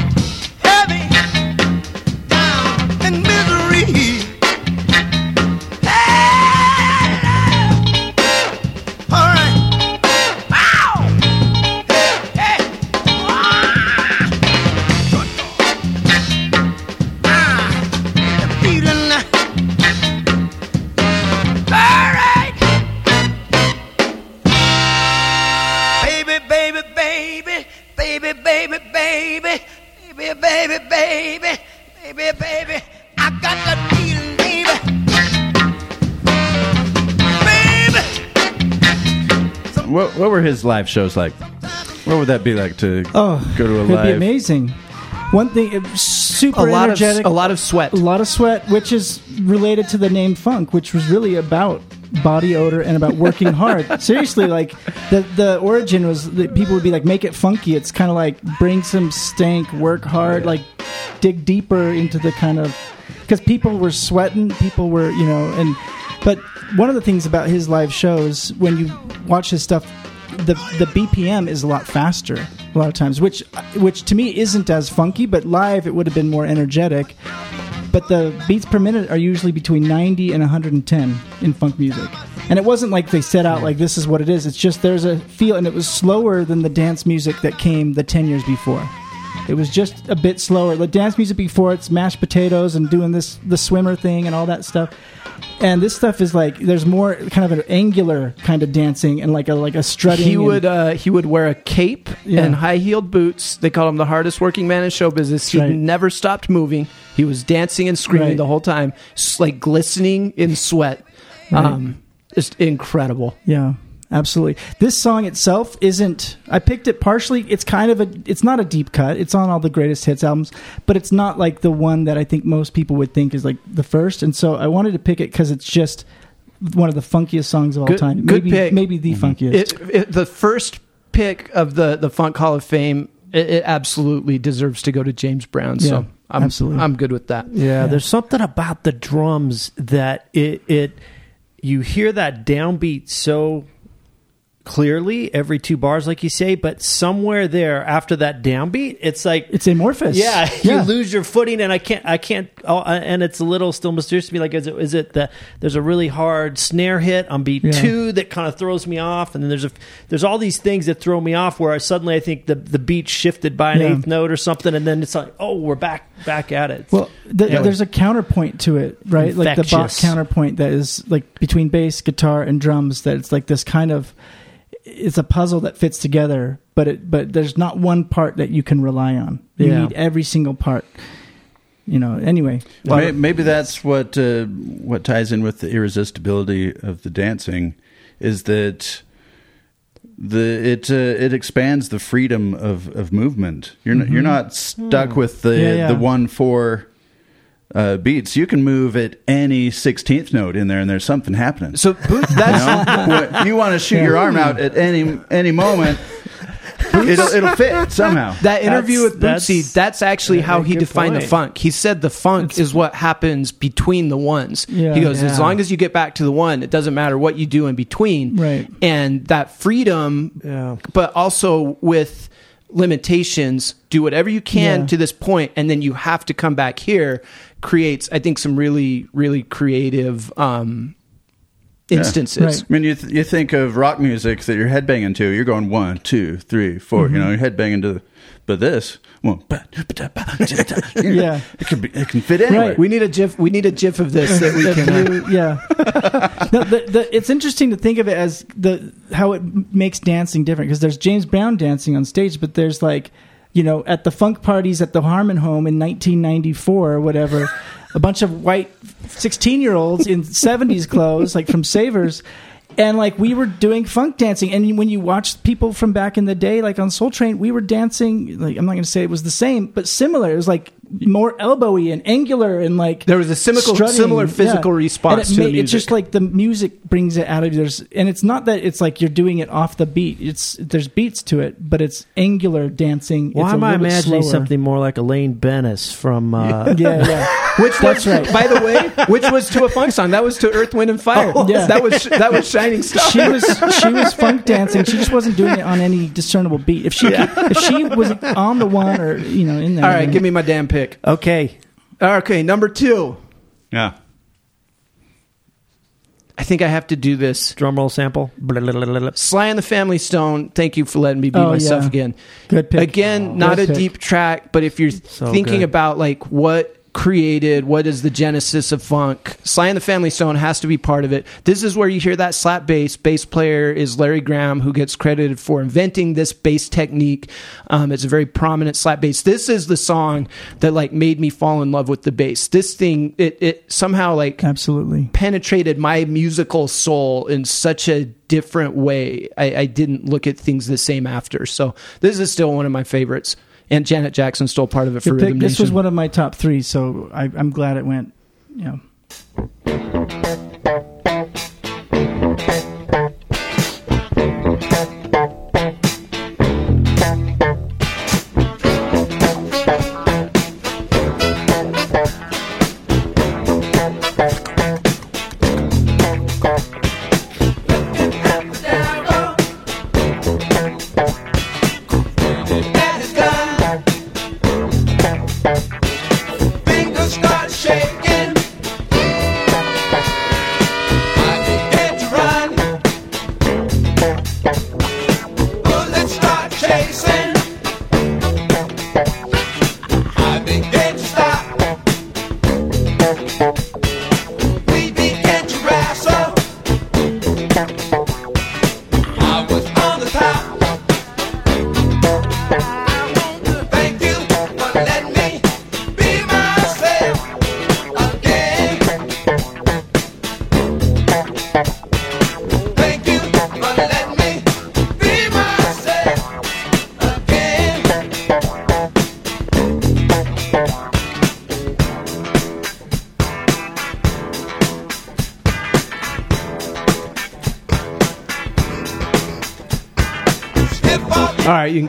What, what were his live shows like? What would that be like to Oh, go to a it'd be live? amazing. One thing, uh, super a lot energetic. of a lot of sweat. a lot of sweat, which is related to the name funk, which was really about body odor and about working hard. Seriously, like the the origin was that people would be like, make it funky. It's kind of like bring some stank, work hard, like dig deeper into the kind of because people were sweating, people were you know, and but one of the things about his live shows when you watch his stuff. The, the BPM is a lot faster a lot of times, which which to me isn't as funky, but live it would have been more energetic but the beats per minute are usually between 90 and 110 in funk music. And it wasn't like they set out like this is what it is. It's just there's a feel, and it was slower than the dance music that came the 10 years before. It was just a bit slower. The dance music before it's mashed potatoes and doing this the swimmer thing and all that stuff. And this stuff is like there's more kind of an angular kind of dancing and like a like a strutting. He and- would uh, he would wear a cape Yeah. and high heeled boots. They call him the hardest working man in show business. He right. never stopped moving. He was dancing and screaming Right. the whole time, like glistening in sweat. Um, just incredible. Yeah, absolutely. This song itself isn't. I picked it partially. It's kind of a. It's not a deep cut. It's on all the greatest hits albums, but it's not like the one that I think most people would think is like the first. And so I wanted to pick it because it's just one of the funkiest songs of all Good- time. good maybe, pick. maybe the mm-hmm. funkiest. It, it, the first pick of the the Funk Hall of Fame, it, it absolutely deserves to go to James Brown. Yeah, so I'm absolutely. I'm good with that. Yeah, there's something about the drums that it it you hear that downbeat so clearly every two bars, like you say, but somewhere there after that downbeat, it's like it's amorphous. yeah, yeah. you lose your footing, and I can't, I can't, oh, and it's a little still mysterious to me. Like, is it, is it the there's a really hard snare hit on beat Yeah. two that kind of throws me off, and then there's a there's all these things that throw me off where I suddenly I think the the beat shifted by an Yeah. eighth note or something, and then it's like, oh, we're back back at it. Well, th- Yeah. there's a counterpoint to it, right? Like the Bach counterpoint that is like between bass, guitar, and drums. That it's like this kind of it's a puzzle that fits together, but it but there's not one part that you can rely on. You Yeah. need every single part. You know. Anyway, May- maybe that's what uh, what ties in with the irresistibility of the dancing is that the it uh, it expands the freedom of, of movement. You're not, you're not stuck with the Mm-hmm. Yeah, yeah. the one four uh, beats. You can move at any sixteenth note in there, and there's something happening. So Booth, you, that's know? You want to shoot your arm out at any any moment. It'll it'll fit somehow. that interview That's- with that's- Bootsy, that's actually how he good defined the funk. He said the funk is what happens between the ones. Yeah. he goes, as long as you get back to the one, it doesn't matter what you do in between. Right. And that freedom, Yeah. but also with limitations, do whatever you can Yeah. to this point, and then you have to come back here, creates, I think, some really, really creative um, instances. Right. I mean, you th- you think of rock music that you're headbanging to. You're going one, two, three, four, You know, you're headbanging to. the, But this, one, Yeah. it can be, it can fit anywhere. Right. We need a gif. We need a gif of this that we can. uh, yeah. no, the, the, it's interesting to think of it as the how it makes dancing different because there's James Brown dancing on stage, but there's like, you know, at the funk parties at the Harmon Home in 1994 or whatever, a bunch of white 16 year olds in 70s clothes, like from Savers. and like we were doing funk dancing and when you watch people from back in the day like on soul train we were dancing like i'm not going to say it was the same but similar it was like more elbowy and angular and like There was a similar- strutting. similar physical response and it to the ma- it's just like the music brings it out of you there's and it's not that it's like you're doing it off the beat it's there's beats to it but it's angular dancing Why it's am I imagining slower. something more like Elaine Benes from? Uh, yeah yeah Which That's was, right. by the way, which was to a funk song. That was to Earth, Wind, and Fire. yeah. That was that was Shining Star. she was she was funk dancing. She just wasn't doing it on any discernible beat. If she could, if she was on the one or you know in there. All right, then- give me my damn pick. Okay, Okay, number two. Yeah. I think I have to do this. drum roll sample. Sly and the Family Stone. Thank you for letting me be Oh, myself yeah. again. Good pick. Again, not a pick. deep track, but if you're thinking good. about like what created, what is the genesis of funk, Sly and the Family Stone has to be part of it. This is where you hear that slap bass. Bass player is Larry Graham, who gets credited for inventing this bass technique. Um, it's a very prominent slap bass. This is the song that like made me fall in love with the bass. This thing, it, it somehow like Absolutely. penetrated my musical soul in such a different way. I, I didn't look at things the same after. So this is still one of my favorites. And Janet Jackson stole part of it for pick. Rhythm This was one of my top three, so I, I'm glad it went. You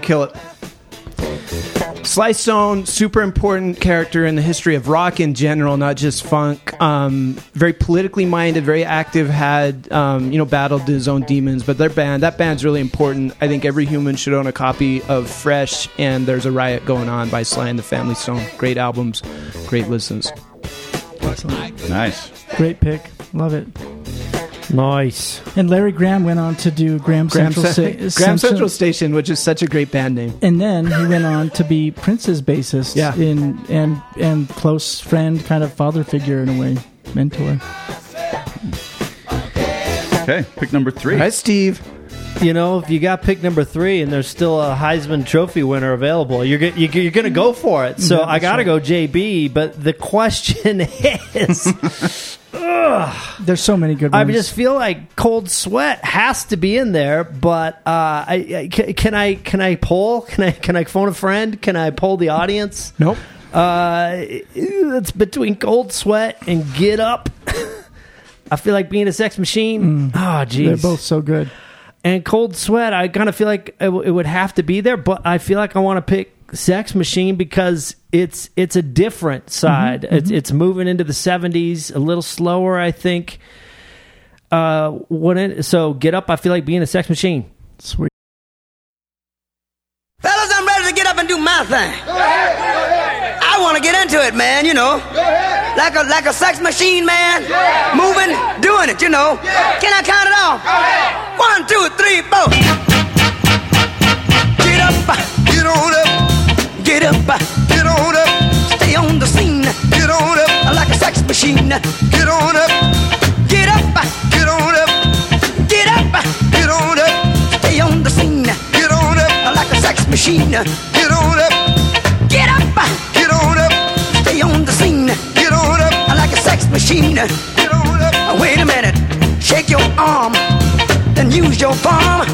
kill it. Sly Stone, super important character in the history of rock in general, not just funk. Um, very politically minded, very active. Had um, you know battled his own demons, but their band, that band's really important. I think every human should own a copy of Fresh and There's a Riot Going On by Sly and the Family Stone. Great albums, great listens. Nice. Great pick. Love it. Nice. And Larry Graham went on to do Graham, Graham, Central. Central, Sta- Graham Central Station, which is such a great band name. And then he went on to be Prince's bassist. Yeah. In and and close friend, kind of father figure in a way, mentor. Okay, pick number three. All right, Steve. You know, if you got pick number three and there's still a Heisman Trophy winner available, you're go- you- you're going to go for it. So Yeah, I got to right. go JB. But the question is, There's so many good I just feel like Cold Sweat has to be in there. But uh, I, I- ca- can I can I poll? Can I can I phone a friend? Can I poll the audience? Nope. Uh, it's between Cold Sweat and Get Up. I feel like being a sex machine. Oh, jeez. They're both so good. And Cold Sweat, I kind of feel like it, w- it would have to be there, but I feel like I want to pick Sex Machine because it's it's a different side. It's it's moving into the seventies, a little slower, I think. Uh, when it, so Get Up, I feel like being a sex machine. Sweet. Fellas, I'm ready to get up and do my thing. I want to get into it, man, you know. Like a like a sex machine, man. Moving, doing it, you know. Can I count it off? One, two, three, four. Get up, get on up. Get up, get on up. Stay on the scene. Get on up. Like a sex machine. Get on up. Get up, get on up. Get up, get on up. Stay on the scene. Get on up. Like a sex machine. Get on up. Get up, get on up. Stay on the scene. Get on up. Like a sex machine. Get on up. Wait a minute. Shake your arm. Then use your farm.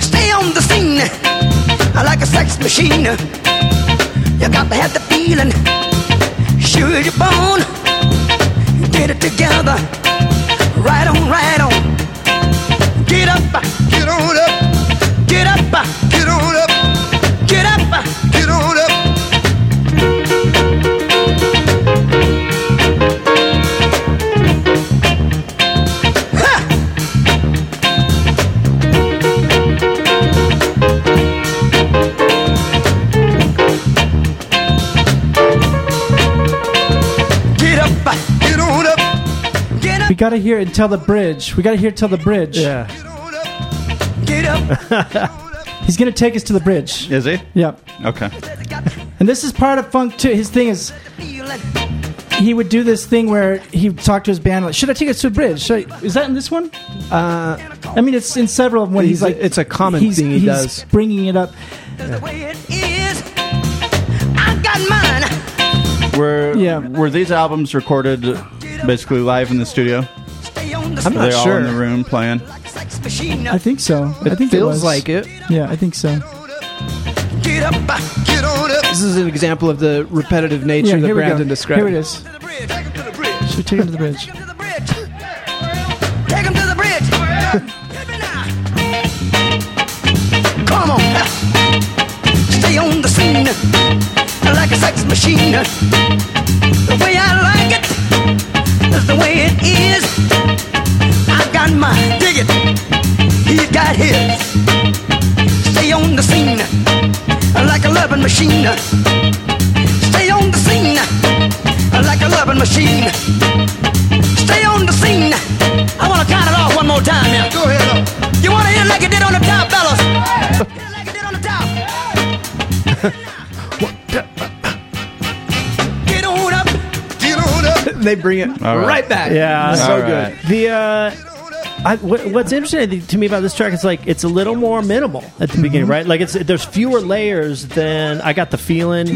Stay on the scene like a sex machine. You got to have the feeling. Sure you're born. Get it together. Right on, right on. Get up, get on up. Get up, Get up, We got to hear it until the bridge. We got to hear it till the bridge. Yeah. get up. He's going to take us to the bridge. Is he? Yep. Okay. And this is part of funk too. His thing is he would do this thing where he would talk to his band like, "Should I take us to the bridge?" Should I, is that in this one? Uh, I mean, it's in several of them when he's, He's- like, it's a common he's, thing he he's does. bringing it up. the way it is. I got mine. Were Yeah. were these albums recorded basically live in the studio? Stay on the I'm Were not they all sure. in the room playing? like a sex machine. I think so. I It think feels it was. like it. Yeah, I think so. Get up, get on up. This is an example of the repetitive nature Yeah, that here we go. Brandon described. Here it is. To. Take him to the bridge. Should take him to the bridge? To the bridge. Take him to the bridge. Hit me now. Come on. Stay on the scene like a sex machine. Way it is. I got mine. Dig it. He's got his. Stay on the scene like a loving machine. Stay on the scene like a loving machine. They bring it right. right. back. Yeah. so good. The uh, I, what, what's interesting to me about this track is like it's a little more minimal at the beginning, right? Like it's there's fewer layers than I got the feeling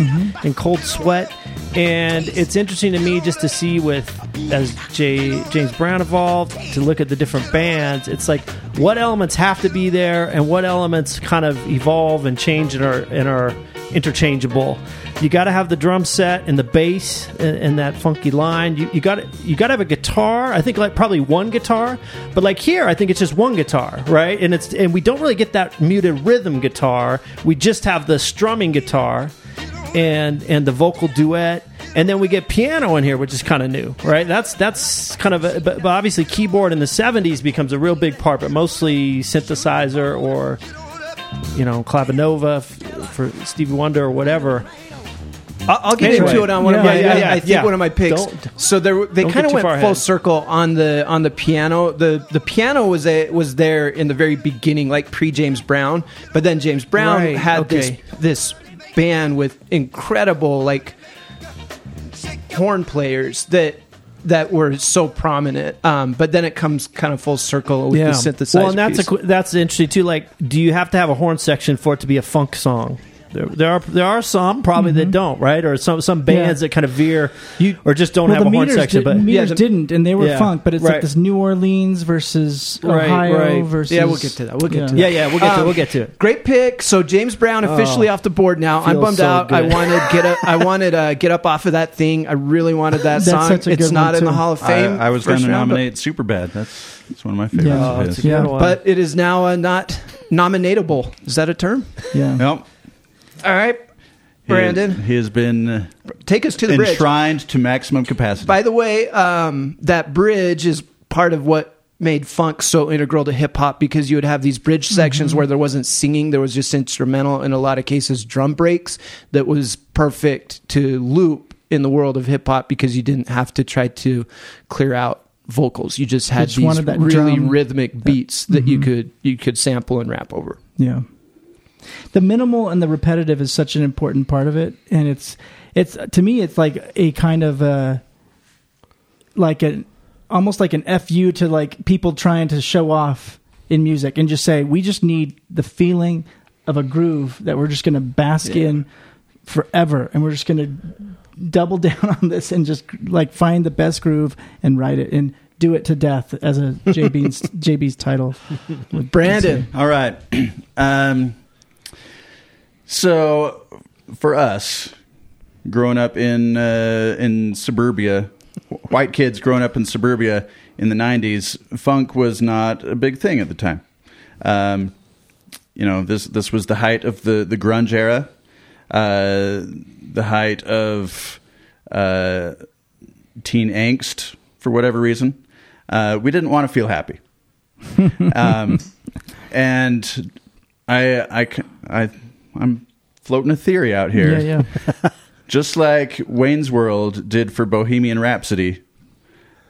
and cold sweat, and it's interesting to me just to see with as J, James Brown evolved to look at the different bands. It's like what elements have to be there and what elements kind of evolve and change and are and are interchangeable. You got to have the drum set and the bass and, and that funky line. You, got you got to have a guitar. I think like probably one guitar, but like here, I think it's just one guitar, right? And it's and we don't really get that muted rhythm guitar. We just have the strumming guitar and and the vocal duet and then we get piano in here which is kind of new right that's that's kind of a, but, but obviously keyboard in the 70s becomes a real big part but mostly synthesizer or you know clavinova f- for stevie wonder or whatever I'll, I'll get Anyway. into it on one of my. yeah, I- yeah, I think yeah. one of my picks. Don't- so they don't kind of went full ahead. circle on the on the piano. the The piano was a, was there in the very beginning, like pre James Brown. But then James Brown Right, had okay. this this band with incredible like horn players that that were so prominent. Um, but then it comes kind of full circle with the synthesizer. Well, and that's piece. a, that's interesting too. Like, do you have to have a horn section for it to be a funk song? There, there are there are some probably that don't, right? Or some some bands Yeah. that kind of veer, or just don't well, have the a horn section. did, But meters the- didn't, and they were Yeah, funk. But it's right. like this New Orleans versus Right, Ohio right. versus. Yeah, we'll get to that. We'll get to that. yeah, yeah, we'll get to Um, we'll get to it. Great pick. So James Brown officially Oh, off the board now. I'm bummed so out. I wanted get up, I wanted uh, get up off of that thing. I really wanted that song. It's not in the. Hall of Fame. I was going to round, but- nominate Superbad. That's that's one of my favorites. Yeah. Oh, his. it's a Yeah. but it is now uh, not nominatable. Is that a term? Yeah. Nope. All right, Brandon, he has been uh, take us to the bridge. enshrined to maximum capacity. By the way, um, that bridge is part of what made funk so integral to hip hop because you would have these bridge sections where there wasn't singing, there was just instrumental, in a lot of cases, drum breaks that was perfect to loop in the world of hip hop because you didn't have to try to clear out vocals. You just had just these that really drum- rhythmic beats that you could you could sample and rap over. Yeah. The minimal and the repetitive is such an important part of it, and it's it's to me it's like a kind of uh like a almost like an fu to like people trying to show off in music and just say we just need the feeling of a groove that we're just going to bask in forever, and we're just going to double down on this and just like find the best groove and write it and do it to death as a JB's JB's title. Brandon. All right. Um, so for us, growing up in uh, in suburbia, white kids growing up in suburbia in the '90s, funk was not a big thing at the time. Um, you know, this this was the height of the the grunge era, uh, the height of uh, teen angst for whatever reason. Uh, we didn't want to feel happy. um, and I, I, I, am floating a theory out here. Yeah, yeah. Just like Wayne's World did for Bohemian Rhapsody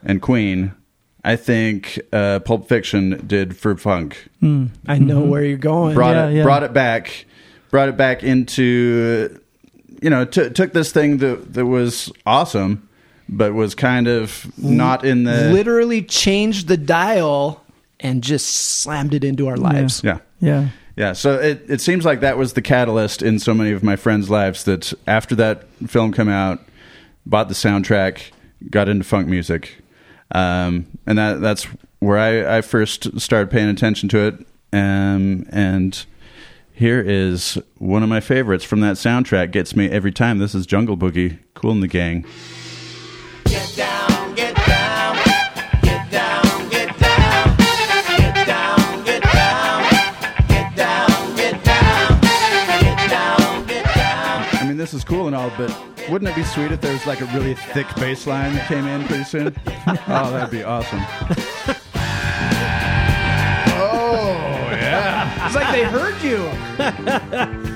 and Queen, I think uh, Pulp Fiction did for funk. I know where you're going. Brought Yeah, it, yeah. brought it back, brought it back into, you know, t- took this thing that that was awesome, but was kind of not in the Literally changed the dial and just slammed it into our lives. yeah. yeah. Yeah, so it, it seems like that was the catalyst in so many of my friends' lives that after that film came out, bought the soundtrack, got into funk music, um, and that that's where I, I first started paying attention to it. Um, and here is one of my favorites from that soundtrack. Gets me every time. This is Jungle Boogie, Kool and the Gang. This is cool and all, but wouldn't it be sweet if there was like a really thick bass line that came in pretty soon? oh, that'd be awesome. Oh, yeah. It's like they heard you.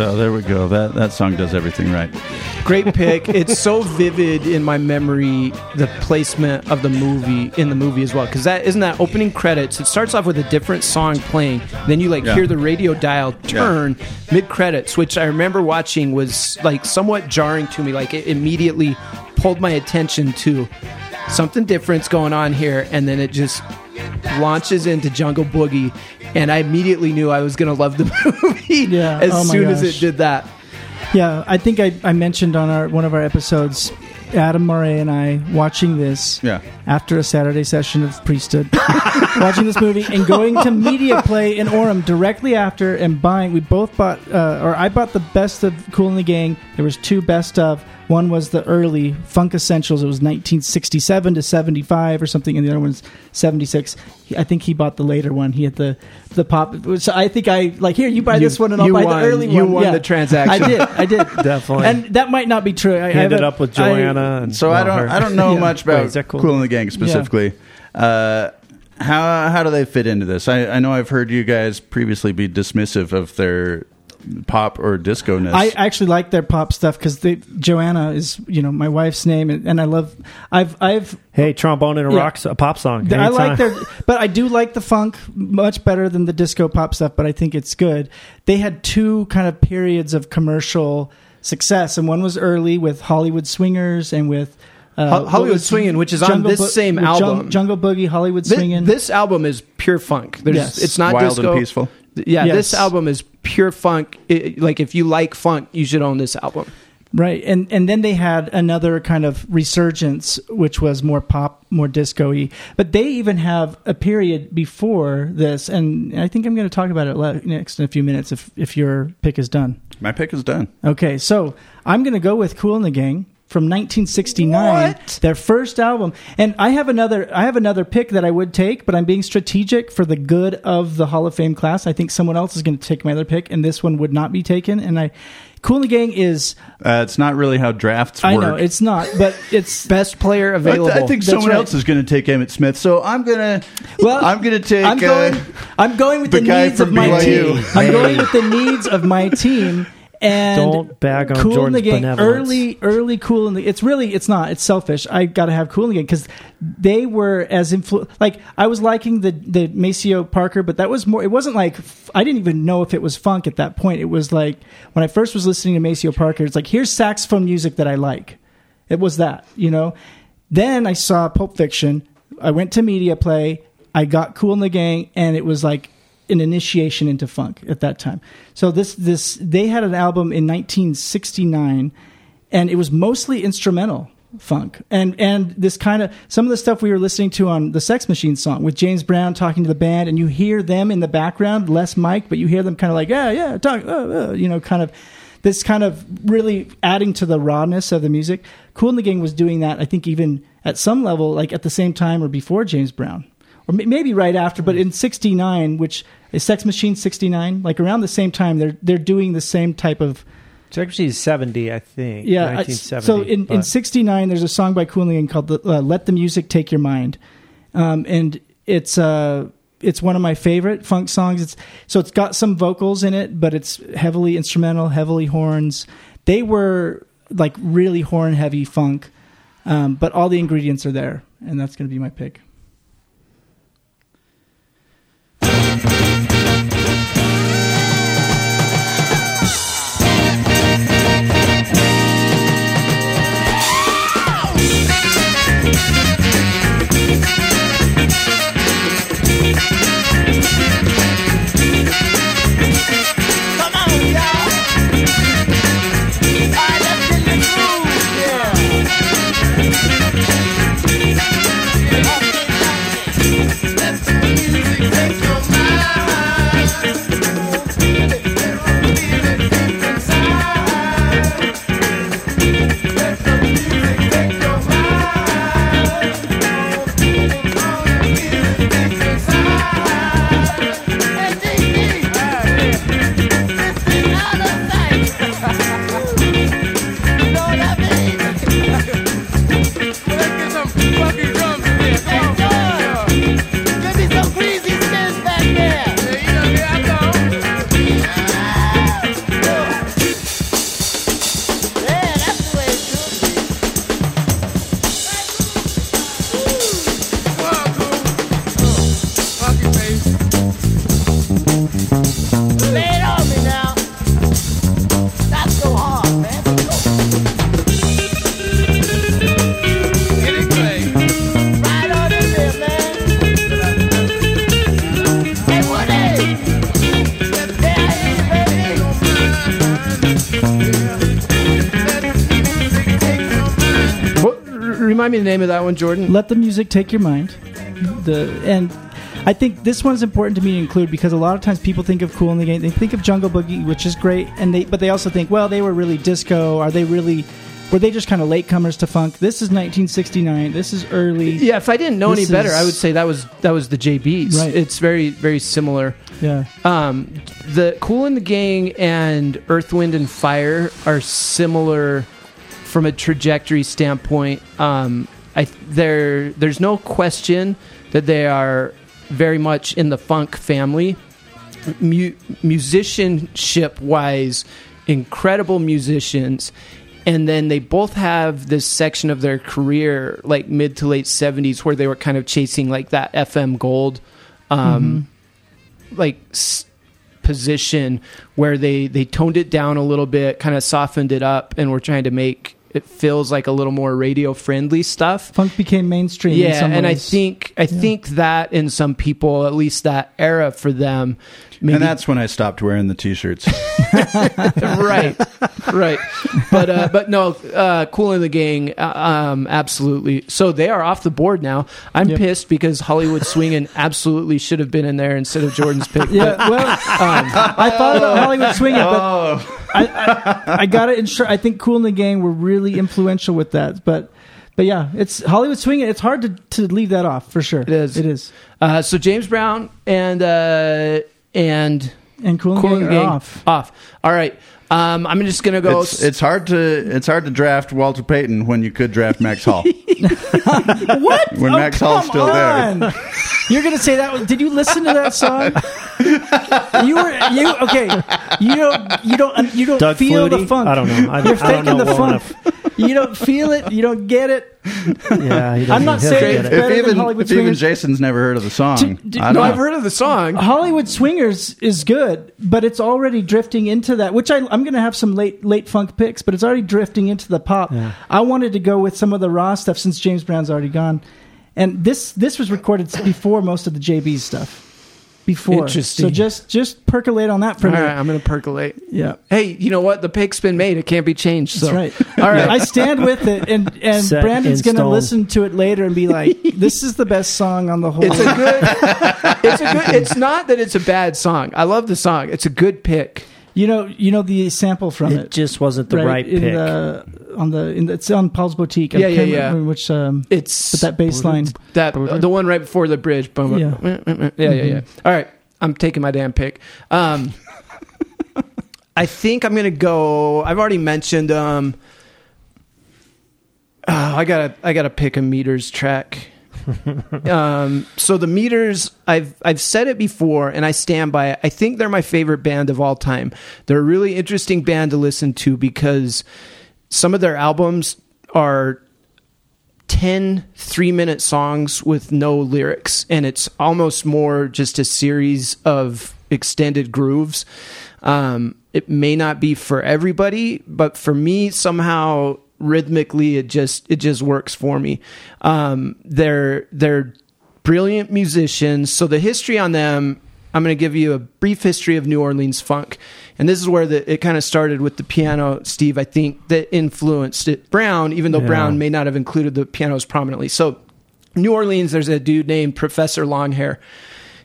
So there we go. That that song does everything right. Great pick. It's so vivid in my memory the placement of the movie in the movie as well because that isn't that opening credits. It starts off with a different song playing, then you like Yeah. hear the radio dial turn mid credits, which I remember watching was like somewhat jarring to me. Like it immediately pulled my attention to something different's going on here, and then it just launches into Jungle Boogie, and I immediately knew I was going to love the movie Yeah. as Oh soon as it did that. Yeah, I think I, I mentioned on our one of our episodes, Adam Murray and I watching this Yeah. after a Saturday session of Priesthood, watching this movie and going to Media Play in Orem directly after and buying. We both bought, uh, or I bought the best of Kool and the Gang. There was two best of. One was the early Funk Essentials. It was 1967 to 75 or something, and the other one's 76. He- I think he bought the later one. He had the the pop. So I think I like here. You buy You- this one, and I'll buy won. the early You one. won the transaction. I did. I did. Definitely. And that might not be true. I, I ended up with I- Joanna. and So I don't her. I don't know Yeah. much about is that cool? Kool and the Gang specifically. Uh, how how do they fit into this? I, I know I've heard you guys previously be dismissive of their pop or disco ness. I actually like their pop stuff because Joanna is you know my wife's name, and, and I love. I've I've Hey, trombone and a Yeah. rock, a pop song. I like their, but I do like the funk much better than the disco pop stuff. But I think it's good. They had two kind of periods of commercial success, and one was early with Hollywood Swingers and with. Uh, Hollywood was- Swingin', which is on Jungle this same album. Jungle Boogie, Hollywood Thi- Swingin'. This, album is pure funk. There's, Yes. It's not Wild disco. and peaceful. Yeah, Yes. this album is pure funk. It- like if you like funk, you should own this album. Right, and and then they had another kind of resurgence, which was more pop, more disco-y. But they even have a period before this, and I think I'm going to talk about it next in a few minutes if if your pick is done. My pick is done. Okay, so I'm going to go with Kool and the Gang, from 1969, their first album. And I have another I have another pick that I would take, but I'm being strategic for the good of the Hall of Fame class. I think someone else is going to take my other pick, and this one would not be taken. And I, Kool and the Gang is Uh, it's not really how drafts I know it's not, but it's Best player I, available. I think That's someone right. else is going to take Emmitt Smith, so I'm gonna. Well, I'm gonna take. I'm going. uh, I'm going with the the, needs of from my team. I'm going with the needs of my team. And Don't bag on Kool and the Gang. Early, early cool in the. It's really, it's not. It's selfish. I got to have Kool and the Gang because they were as influ. Like I was liking the the Maceo Parker, but that was more. It wasn't like I didn't even know if it was funk at that point. It was like when I first was listening to Maceo Parker. It's like here's saxophone music that I like. It was that, you know. Then I saw Pulp Fiction. I went to Media Play. I got Kool and the Gang, and it was like an initiation into funk at that time. So this this they had an album in 1969, and it was mostly instrumental funk and and this kind of some of the stuff we were listening to on the Sex Machine song with James Brown talking to the band, and you hear them in the background, less mic, but you hear them kind of like yeah yeah talk uh, uh, you know kind of this kind of really adding to the rawness of the music. Kool and the Gang was doing that, I think, even at some level, like at the same time or before James Brown, or maybe right after. But in '69, which is Sex Machine '69, like around the same time, they're they're doing the same type of Actually, he's 70, I think. yeah. I- 1970. So in, in '69, there's a song by Cool and called the, uh, "Let the Music Take Your Mind," um, and it's uh it's one of my favorite funk songs. It's so it's got some vocals in it, but it's heavily instrumental, heavily horns. They were like really horn heavy funk, um, but all the ingredients are there, and that's going to be my pick. Remind me the name of that one, Jordan. Let the music take your mind. The and I think this one's important to me to include because a lot of times people think of Kool and the Gang, they think of Jungle Boogie, which is great, and they but they also think, well, they were really disco. Are they really? Were they just kind of latecomers to funk? This is 1969. This is early. Yeah, if I didn't know This any better, is- I would say that was that was the JBs. Right. It's very very similar. Yeah. Um, the Kool and the Gang and Earth, Wind and Fire are similar from a trajectory standpoint. Um, I there there's no question that they are very much in the funk family. Mu- musicianship wise, incredible musicians. And then they both have this section of their career, like mid to late 70s, where they were kind of chasing like that FM gold. Um, like s- position where they they toned it down a little bit, kind of softened it up, and we're trying to make it feels like a little more radio friendly stuff. Funk became mainstream. in Yeah, some and I think I think that in some people, at least that era for them, maybe and that's when I stopped wearing the t-shirts. right, right. But uh, but no, uh, Kool and the Gang, uh, um, absolutely. So they are off the board now. I'm Yep. pissed because Hollywood Swinging absolutely should have been in there instead of Jordan's pick. Yeah, but- well, I thought about Hollywood Swinging, but oh, I, I, I got to ensure. I think Kool and the Gang were really influential with that. But but yeah, it's Hollywood swinging. It's hard to, to leave that off for sure. It is. It is. Uh, so James Brown and uh, and And Kool and Kool Gang and are Gang off. Off. All right. Um, I'm just gonna go. It's, it's hard to it's hard to draft Walter Payton when you could draft Max Hall. What? When Oh, Max Hall's come still there. on. You're gonna say that? was- Did you listen to that song? you were you okay? You don't you don't you don't Doug feel the funk. I don't know. I- You're I don't faking know the well funk. enough. You don't feel it. You don't get it. Yeah, he doesn't- I'm not he doesn't saying get it's it. better if than even Hollywood if even Swingers. Jason's never heard of the song, D- d- I don't no, know. I've heard of the song. Hollywood Swingers is good, but it's already drifting into that. Which I, I'm going to have some late late funk picks, but it's already drifting into the pop. I wanted to go with some of the raw stuff since James Brown's already gone, and this this was recorded before most of the JB stuff. Before, Interesting. So just just percolate on that for All me. right, I'm gonna percolate. Yeah. Hey, you know what? The pick's been made. It can't be changed. That's right. All right. I stand with it, and and Set Brandon's going to listen to it later and be like, "This is the best song on the whole." It's a good. it's a good. It's not that it's a bad song. I love the song. It's a good pick. You know, you know the sample from it. It just wasn't the right, in pick. The, on the in the, it's on Paul's Boutique. I Yeah, yeah, yeah. Which um, It's but that bass line. that the one right before the bridge. Boom. Yeah. Yeah, yeah, yeah. All right, I'm taking my damn pick. Um, I think I'm gonna go. I've already mentioned. Um, oh, I gotta, I gotta pick a meters track. um, so the meters, I've I've said it before, and I stand by it. I think they're my favorite band of all time. They're a really interesting band to listen to because some of their albums are 10 three minute songs with no lyrics and it's almost more just a series of extended grooves um, it may not be for everybody but for me somehow rhythmically it just it just works for me. Um, they're they're brilliant musicians. So the history on them i'm going to give you a brief history of new orleans funk. And this is where the, it kind of started with the piano steve. I think that influenced it. Brown even though Yeah. brown may not have included the pianos prominently. So new orleans there's a dude named professor longhair.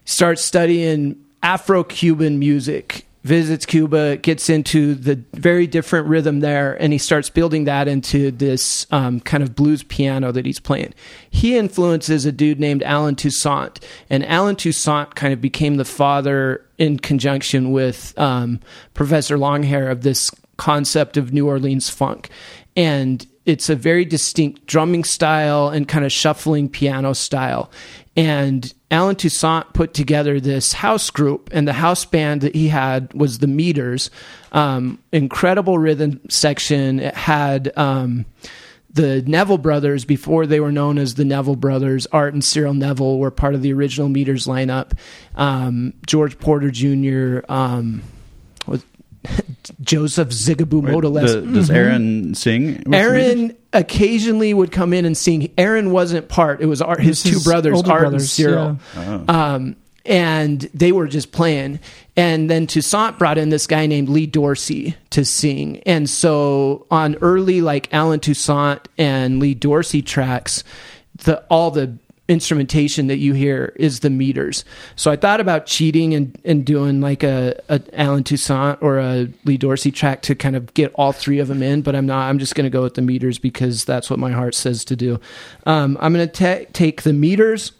Starts studying afro-cuban music visits cuba gets into the very different rhythm there and he starts building that into this um, kind of blues piano that he's playing he influences a dude named allen toussaint and allen toussaint kind of became the father in conjunction with um, professor longhair of this concept of new orleans funk and it's a very distinct drumming style and kind of shuffling piano style. And Allen Toussaint put together this house group, and the house band that he had was the Meters. Um, incredible rhythm section. It had um, the Neville brothers before they were known as the Neville brothers. Art and Cyril Neville were part of the original Meters lineup. Um, George Porter Jr. Was Joseph Zigaboo Wait, Modeliste. the- does Aaron sing? with the Aaron occasionally would come in and sing. Aaron wasn't part. It was Art, his It's two brothers, older Art and brothers, Cyril. Oh. Um, and they were just playing. And then Toussaint brought in this guy named Lee Dorsey to sing. And so on early like Allen Toussaint and Lee Dorsey tracks, the all the instrumentation that you hear is the meters. So I thought about cheating and, and doing like a, a Allen Toussaint or a Lee Dorsey track to kind of get all three of them in, but I'm not. I'm just going to go with the meters because that's what my heart says to do. Um, I'm going to take the meters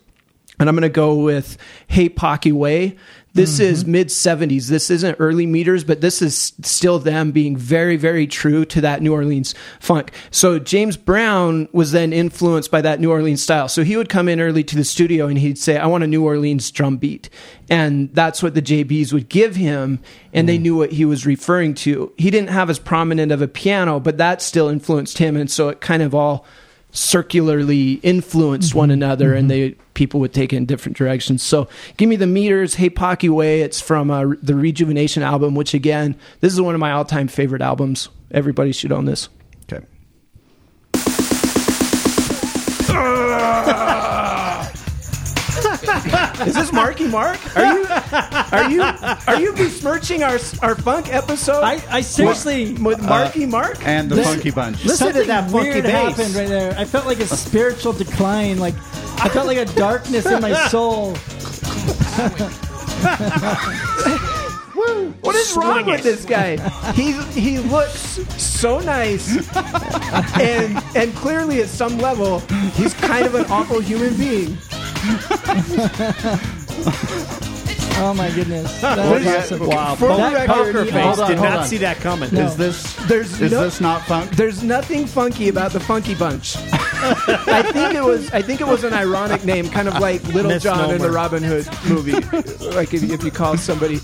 and I'm going to go with Hey Pocky Way. This mm-hmm. is mid 70s. This isn't early meters, but this is still them being very, very true to that New Orleans funk. So James Brown was then influenced by that New Orleans style. So he would come in early to the studio and he'd say, I want a New Orleans drum beat. And that's what the JBs would give him. And they mm-hmm. knew what he was referring to. He didn't have as prominent of a piano, but that still influenced him. And so it kind of all circularly influenced one mm-hmm. another and they people would take it in different directions. So give me the meters hey pocky way it's from uh, the rejuvenation album which again this is one of my all-time favorite albums. Everybody should own this. Okay. is this marky mark are you are you are you besmirching our our funk episode I, I seriously. with uh, marky mark And the Funky Bunch. Listen to something that funky weird bass. happened right there. I felt like a spiritual decline. Like I felt like a darkness in my soul. what is What's wrong with this guy? He he looks so nice, and and clearly at some level he's kind of an awful human being. Oh my goodness. That Well, was yeah, awesome. Wow, For the record- poker Hold face on, did hold not on. see that coming. No. Is this There's is no- this not funk? There's nothing funky about the Funky Bunch. I think it was. I think it was an ironic name, kind of like Little John in the Misnomer. Robin Hood movie. like if, if you call somebody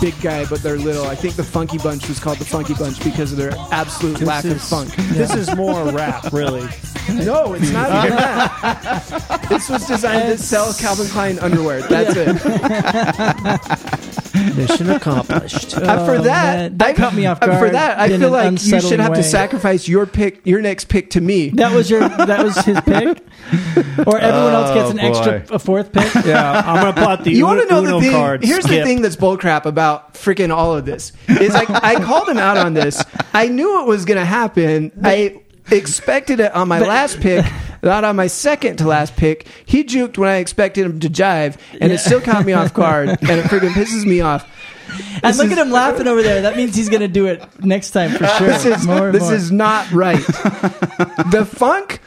big guy but they're little. I think the Funky Bunch was called the Funky Bunch because of their absolute lack of is- funk. This is more rap, really. No, it's not even that. This was designed to sell Calvin Klein underwear. That's it. Mission accomplished. Uh, for Oh, that. That I- caught me off uh, For that, I feel like you should unsettling have to sacrifice your pick, your next pick to me. That was your. That was his pick, or everyone else gets an Oh, extra a fourth pick. yeah, I'm gonna plot the You want to know Uno the thing? card. Here's the thing that's bullcrap about freaking all of this is like I called him out on this. I knew it was going to happen. I expected it on my last pick, not on my second to last pick. He juked when I expected him to jive, and it still caught me off guard, and it freaking pisses me off. And This look is- at him laughing over there. That means he's going to do it next time for sure. This is More this more. is not right. the funk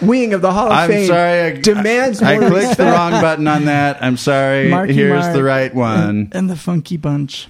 wing of the Hall of I'm Fame sorry. I, demands I more clicked the wrong button on that. I'm sorry. Marky Here's Mark the right one. and the funky bunch.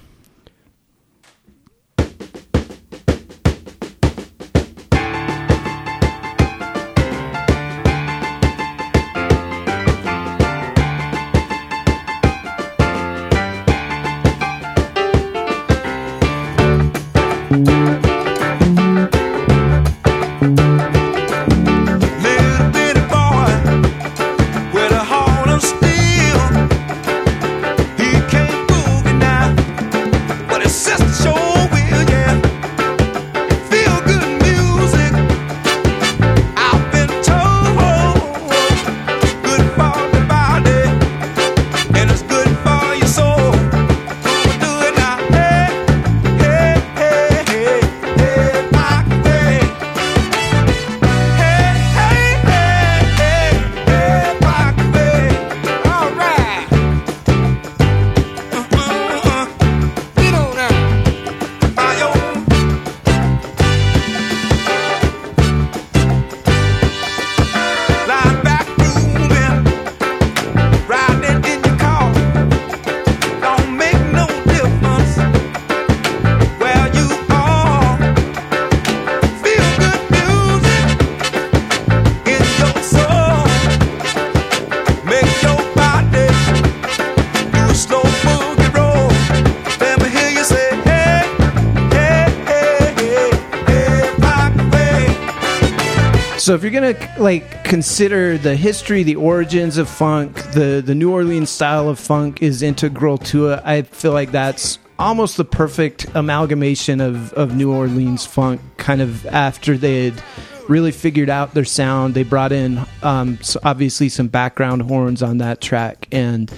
So if you're gonna like consider the history, the origins of funk, the the New Orleans style of funk is integral to it. I feel like that's almost the perfect amalgamation of of New Orleans funk. Kind of after they had really figured out their sound, they brought in um, so obviously some background horns on that track and.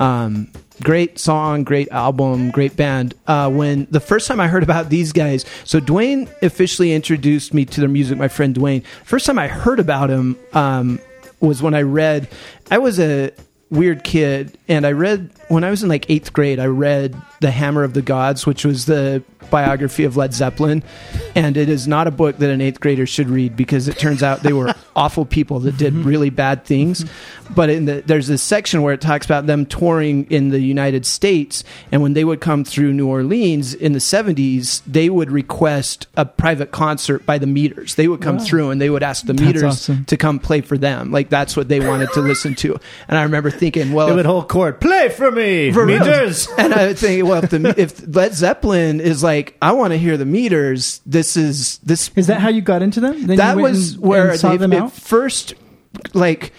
Um, great song, great album, great band. Uh, when the first time I heard about these guys, so Dwayne officially introduced me to their music. My friend Dwayne. First time I heard about him um, was when I read. I was a weird kid, and I read when I was in like eighth grade. I read The Hammer of the Gods, which was the biography of Led Zeppelin, and it is not a book that an eighth grader should read because it turns out they were awful people that did mm-hmm. really bad things. But in the, there's this section where it talks about them touring in the United States, and when they would come through New Orleans in the 70s, they would request a private concert by the meters. They would come through and they would ask the That's meters awesome. to come play for them. Like that's what they wanted to listen to. And I remember thinking, well, it would hold court. Play for me, for real. meters. And I would think, well, if the if Led Zeppelin is like, I want to hear the meters. This is this. Is that how you got into them? Then that was and- where and saw they, them it out. first, like,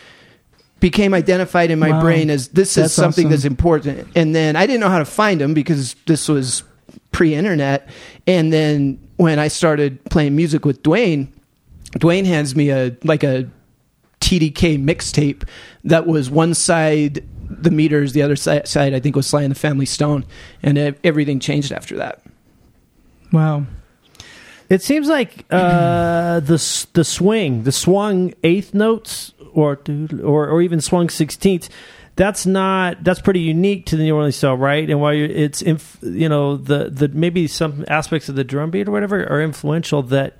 became identified in my Wow. brain as this is something awesome. that's important. And then I didn't know how to find them because this was pre-internet. And then when I started playing music with Dwayne, Dwayne hands me a like a TDK mixtape that was one side the meters, the other si- side I think was Sly and the Family Stone, and everything changed after that. Wow. It seems like uh, the the swing, the swung eighth notes, or or or even swung sixteenths, that's not that's pretty unique to the New Orleans style, right? And while it's inf, you know the the maybe some aspects of the drum beat or whatever are influential that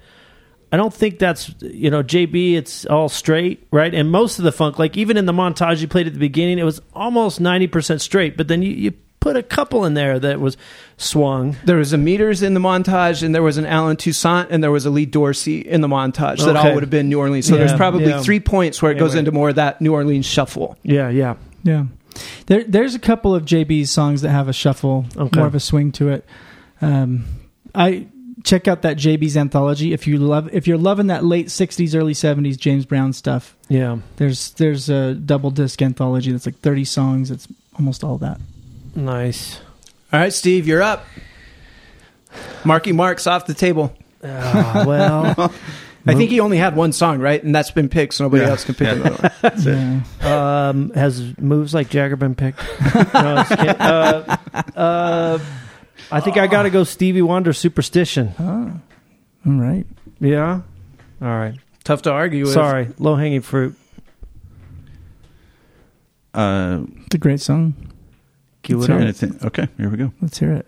I don't think that's you know JB. It's all straight, right? And most of the funk, like even in the montage you played at the beginning, it was almost ninety percent straight. But then you, you put a couple in there that was swung. There was a meters in the montage, and there was an Allen Toussaint, and there was a Lee Dorsey in the montage. That all would have been New Orleans. So there's probably yeah. three points where it goes into more of that New Orleans shuffle. Yeah, yeah. Yeah. There, there's a couple of JB's songs that have a shuffle, Okay. more of a swing to it. Um, I check out that JB's anthology if you love if you're loving that late '60s, early '70s James Brown stuff. Yeah, There's there's a double disc anthology that's like 30 songs. It's almost all that. nice. All right, Steve, you're up. Marky Mark's off the table. Ah, well, I think he only had one song, right? And that's been picked, so nobody Yeah. else can pick Yeah. another one. Yeah. um, has moves like Jagger been picked? no, I just kidding. uh, uh, I think I got to go Stevie Wonder Superstition. Oh. All right. Yeah. All right. Tough to argue with. Sorry, low hanging fruit. Uh, It's a great song. Cue it Sorry. up. anything? Okay, here we go. Let's hear it.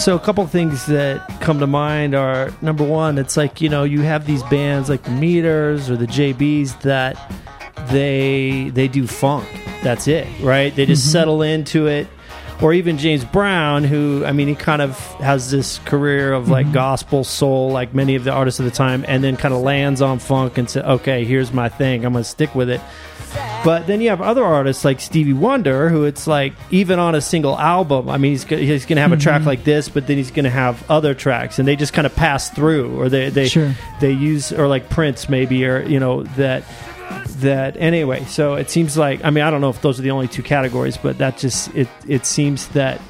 So a couple things that come to mind are number one, it's like you know you have these bands like the Meters or the JBs that they they do funk. That's it, right? They just mm-hmm. settle into it. Or even James Brown, who I mean, he kind of has this career of like mm-hmm. gospel soul, like many of the artists of the time, and then kind of lands on funk and says, "Okay, here's my thing. I'm going to stick with it." But then you have other artists like Stevie Wonder, who it's like even on a single album. I mean, he's he's going to have a track mm-hmm. like this, but then he's going to have other tracks, and they just kind of pass through, or they they Sure. they use or like Prince maybe, or you know that that anyway. So it seems like I mean I don't know if those are the only two categories, but that just it it seems that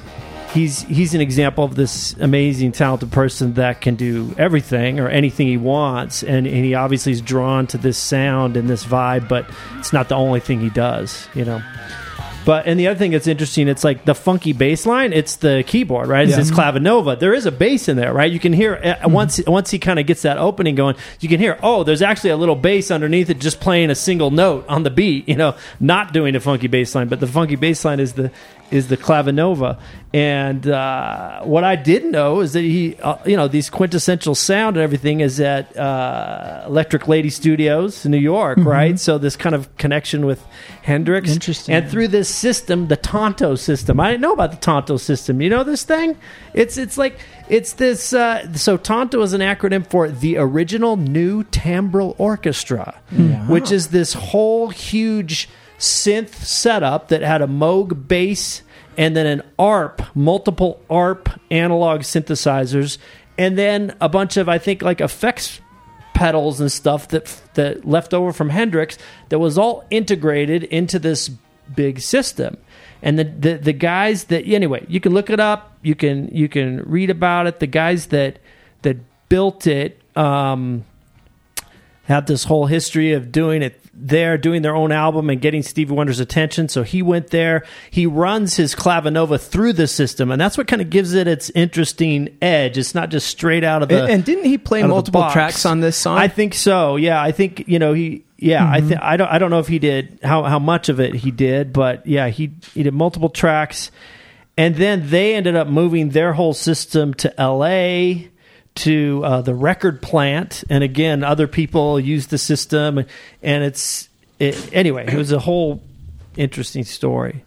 he's he's an example of this amazing talented person that can do everything or anything he wants. And, and he obviously is drawn to this sound and this vibe but it's not the only thing he does you know. But and the other thing that's interesting it's like the funky bass line it's the keyboard right? It's Yeah. this clavinova. There is a bass in there right? You can hear uh, once once he kind of gets that opening going you can hear oh there's actually a little bass underneath it just playing a single note on the beat you know not doing a funky bass line. But the funky bass line is the is the clavinova and uh, what I didn't know is that he uh, you know these quintessential sound and everything is at uh, Electric Lady Studios in New York right so this kind of connection with Hendrix Interesting. and through this system, the Tonto system. I didn't know about the Tonto system. You know this thing? It's it's like it's this. Uh, so Tonto is an acronym for the original New Timbral Orchestra, which is this whole huge synth setup that had a Moog bass and then an ARP, multiple ARP analog synthesizers, and then a bunch of I think like effects pedals and stuff that that left over from Hendrix that was all integrated into this big system. And the, the the guys that anyway, you can look it up, you can you can read about it. The guys that that built it um, had this whole history of doing it there, doing their own album and getting Stevie Wonder's attention. So he went there. He runs his Clavinova through the system, and that's what kind of gives it its interesting edge. It's not just straight out of the. and, and didn't he play out of the multiple tracks on this song? I think so. Yeah, I think you know he. Yeah, I mm-hmm. think I don't. I don't know if he did how how much of it he did, but yeah, he he did multiple tracks, and then they ended up moving their whole system to L.A. to uh, the record plant, and again, other people used the system, and it's it, anyway. It was a whole interesting story,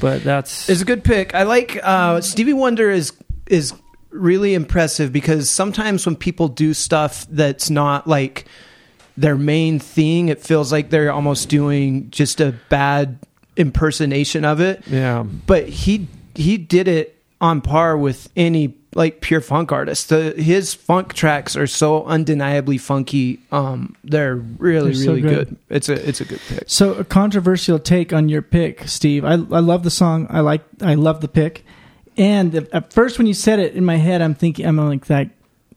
but that's It's a good pick. I like uh, Stevie Wonder is is really impressive because sometimes when people do stuff that's not like their main thing, it feels like they're almost doing just a bad impersonation of it. yeah. But he he did it on par with any like pure funk artist. The, his funk tracks are so undeniably funky. Um, they're really They're so really good. good. It's a it's a good pick. So a controversial take on your pick, Steve. I I love the song. I like I love the pick. And at first when you said it in my head, I'm thinking I'm like that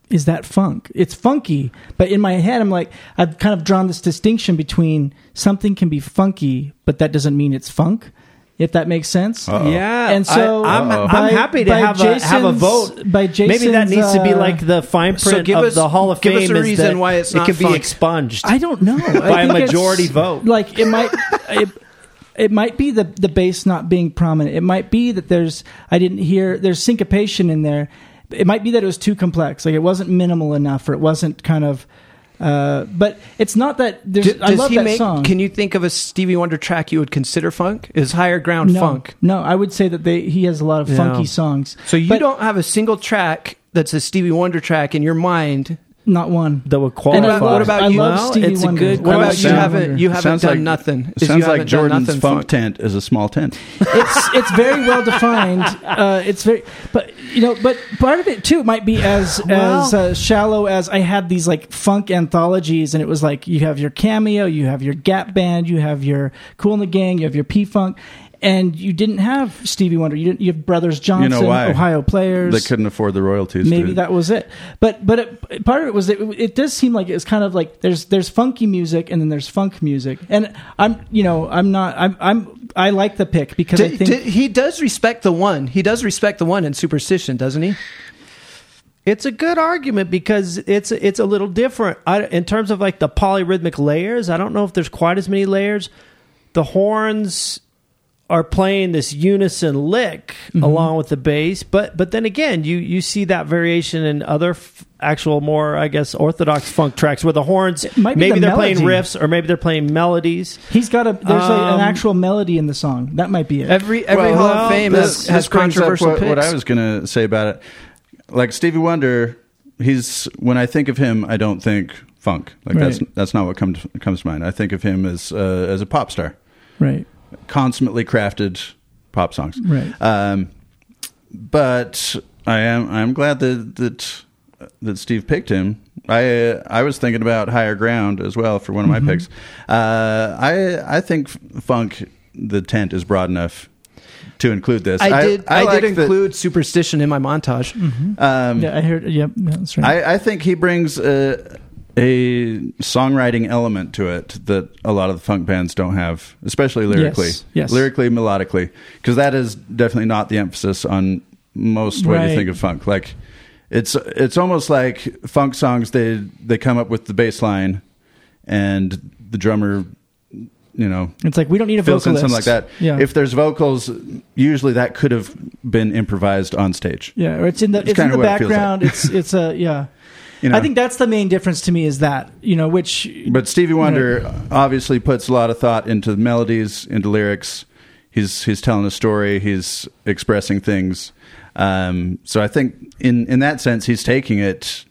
is that funk? It's funky, but in my head I'm like I've kind of drawn this distinction between something can be funky, but that doesn't mean it's funk. If that makes sense. Uh-oh. Yeah, And so I, am Uh-oh. by- I'm happy to have a, have a vote. by Maybe that Jason's, needs to be uh, like the fine print So give of us- the Hall of give us a reason why it's it not could be expunged. I don't know. By a majority vote. Like it might it, it might be the the bass not being prominent. It might be that there's I didn't hear there's syncopation in there. It might be that it was too complex. Like it wasn't minimal enough or it wasn't kind of uh, but it's not that there's I love that make? song. Can you think of a Stevie Wonder track you would consider funk? Is higher ground no, funk? No, I would say that they he has a lot of funky songs. So you But don't have a single track that's a Stevie Wonder track in your mind. Not one. that would And qualify. I love, What about I you? love Well, Stevie it's a Wonder. good What about you? Stevie Haven't you haven't sounds done like, nothing? It Is sounds you haven't like done Jordan's nothing funk tent is a small tent. it's it's very well defined. Uh, it's very, but you know, but part of it too might be as as uh, shallow as I had these like funk anthologies, and it was like you have your cameo, you have your Gap Band, you have your Kool and the Gang, you have your P Funk, and you didn't have Stevie Wonder. You didn't. You have Brothers Johnson, why? Ohio Players. They couldn't afford the royalties. Maybe to, that was it, but but it, part of it was that it, it does seem like it's kind of like there's there's funky music and then there's funk music, and I'm you know I'm not I'm I'm I like the pick because I think did- he does respect the one. He does respect the one in Superstition, doesn't he? It's a good argument because it's it's a little different I, in terms of like the polyrhythmic layers. I don't know if there's quite as many layers. The horns are playing this unison lick Mm-hmm. along with the bass, but but then again, you you see that variation in other f- actual more I guess orthodox funk tracks where the horns maybe the they're playing riffs or maybe they're playing melodies. He's got a there's like Um, an actual melody in the song. That might be it. Every every Well, Hall of Fame This- has, has this controversial what, picks. what I was going to say about it. Like Stevie Wonder, he's when I think of him, I don't think funk. Like that's that's not what comes comes to mind. I think of him as uh, as a pop star, right, consummately crafted pop songs. right. Um, but I am I am glad that that that Steve picked him. I uh, I was thinking about higher ground as well for one of my Mm-hmm. picks. Uh, I I think funk the tent is broad enough to include this. I did. I, like did include Superstition in my montage. Um, yeah, I heard. Yep, yeah, that's right. I, I think he brings a, a songwriting element to it that a lot of the funk bands don't have, especially lyrically. Yes, yes. Lyrically, melodically. Because that is definitely not the emphasis on most way Right. you think of funk. Like, it's it's almost like funk songs, they, they come up with the bass line and the drummer, you know, it's like we don't need a in vocalist. something like that. Yeah, If there's vocals, usually that could have been improvised on stage. yeah, or it's in the It's it's, in the what it like. background. it's it's a yeah. You know? I think that's the main difference to me is that you know which But Stevie Wonder obviously puts a lot of thought into the melodies, into lyrics. He's he's telling a story. He's expressing things. Um, so I think in in that sense, he's taking it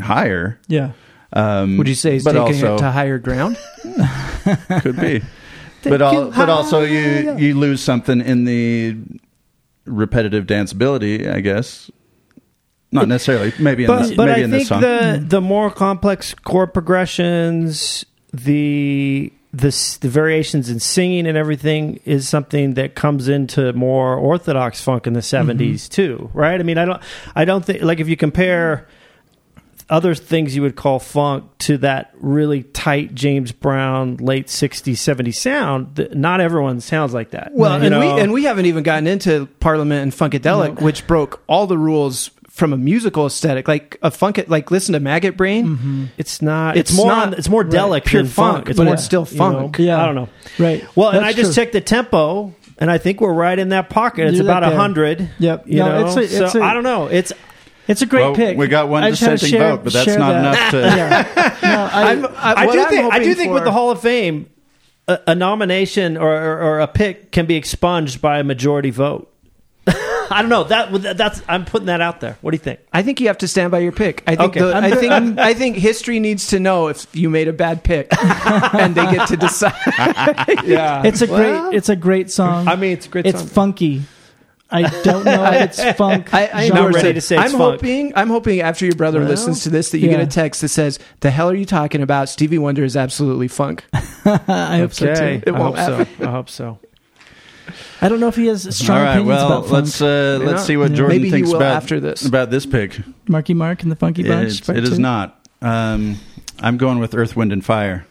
higher. yeah. Um, Would you say he's taking also, it to higher ground? Could be. but al- but also you you lose something in the repetitive danceability, I guess. Not necessarily. Maybe in but this, but maybe I in this think song. the the more complex chord progressions, the the the variations in singing and everything is something that comes into more orthodox funk in the mm-hmm. 70s too, right? I mean, I don't I don't think like if you compare other things you would call funk to that really tight James Brown late 60s 70s sound. Not everyone sounds like that. Well, and know? we and we haven't even gotten into Parliament and Funkadelic, which broke all the rules from a musical aesthetic. Like a funk, like listen to Maggot Brain. Mm-hmm. it's not. It's, It's more. not- it's more right, delic pure than funk, funk. It's but more it's still you know? funk. Yeah. I don't know. Right. Well, and I just true. checked the tempo, and I think we're right in that pocket. It's You're about right there. hundred. Yep. You No, know, it's a- it's so a- I don't know. It's It's a great well, pick. we got one I just had to dissenting share- vote, but that's not that. enough to. Yeah. No, I, I'm, I, I do I'm think I do hoping think with the Hall of Fame, a, a nomination or, or, or a pick can be expunged by a majority vote. I don't know that that's I'm putting that out there. What do you think? I think you have to stand by your pick. I think Okay. the, I think I think history needs to know if you made a bad pick, and they get to decide. yeah, it's a Well, great. It's a great song. I mean, it's a great It's song. funky. I don't know if it's funk. I, I genre. Not ready to say it's I'm funk. hoping. I'm hoping after your brother Well, listens to this that you yeah. get a text that says, "The hell are you talking about? Stevie Wonder is absolutely funk." I hope so too. It I won't hope so. I hope so. I don't know if he has strong All right, opinions well, about funk. let's uh, let's see what Yeah. Jordan Maybe he thinks will about after this. about this pick. Marky Mark and the Funky Bunch. It's, part it is two. not. Um, I'm going with Earth, Wind, and Fire,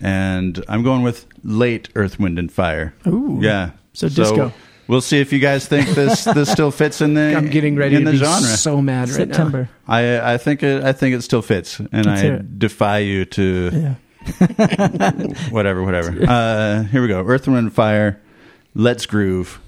and I'm going with late Earth, Wind, and Fire. Ooh. Yeah. So disco. We'll see if you guys think this this still fits in the. I'm getting ready in to the be genre. so mad right September. I I think it I think it still fits, and Let's hear I it. defy you to Yeah. whatever whatever. Uh, here we go. Earth, Wind, and Fire. Let's groove.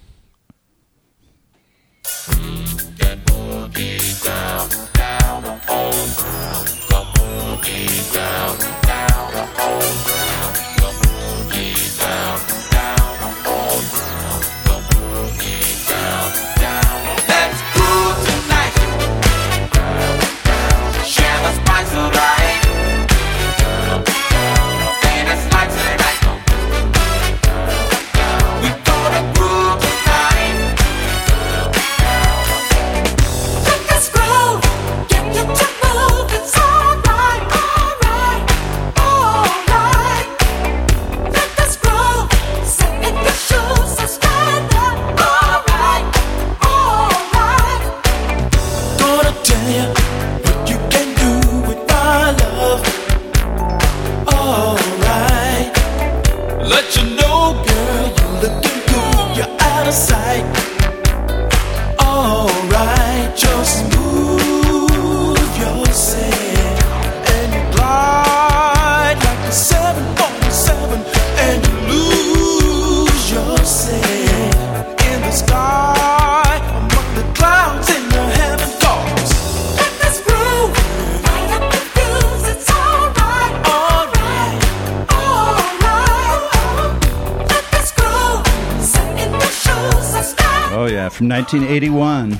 From 1981.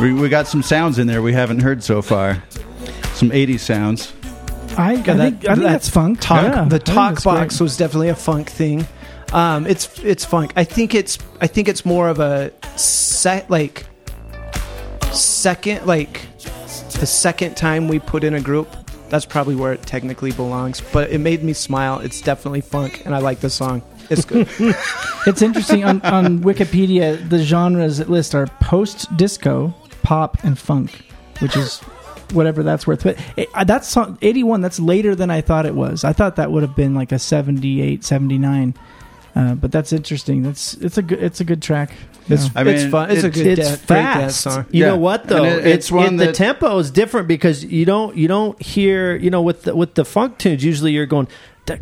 We we got some sounds in there we haven't heard so far. Some 80s sounds. I, I Yeah, think, that- I think that's funk. Talk, Yeah, the talk box great. was definitely a funk thing. Um, it's it's funk. I think it's I think it's more of a set like second like the second time we put in a group. That's probably where it technically belongs. But it made me smile. It's definitely funk, and I like the song. It's good. It's interesting on, on Wikipedia. The genres it lists are post disco, pop, and funk, which is whatever that's worth. But it, uh, that's song- 81. That's later than I thought it was. I thought that would have been like a 78, 79. Uh, but that's interesting. That's it's a good it's a good track. It's Yeah. I mean, it's fun. It's a good it's da- fast. song. You Yeah. know what though? It- it's one the that- tempo is different because you don't you don't hear you know with the, with the funk tunes usually you're going you're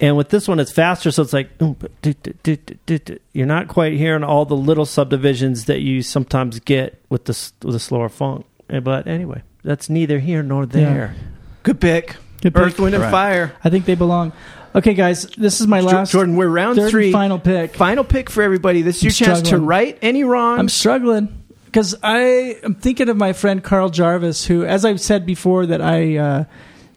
and with this one it's faster so it's like you're not quite hearing all the little subdivisions that you sometimes get with the with the slower funk. Eh, But anyway, that's neither here nor there. Good pick. Good pick. Earth, Wind, and. Fire. I think they belong. Okay, guys, this is my last Jordan, we're round three. final pick. Final pick for everybody. This is your I'm chance to struggling. right any wrong. I'm struggling because I am thinking of my friend Carl Jarvis, who, as I've said before, that I uh,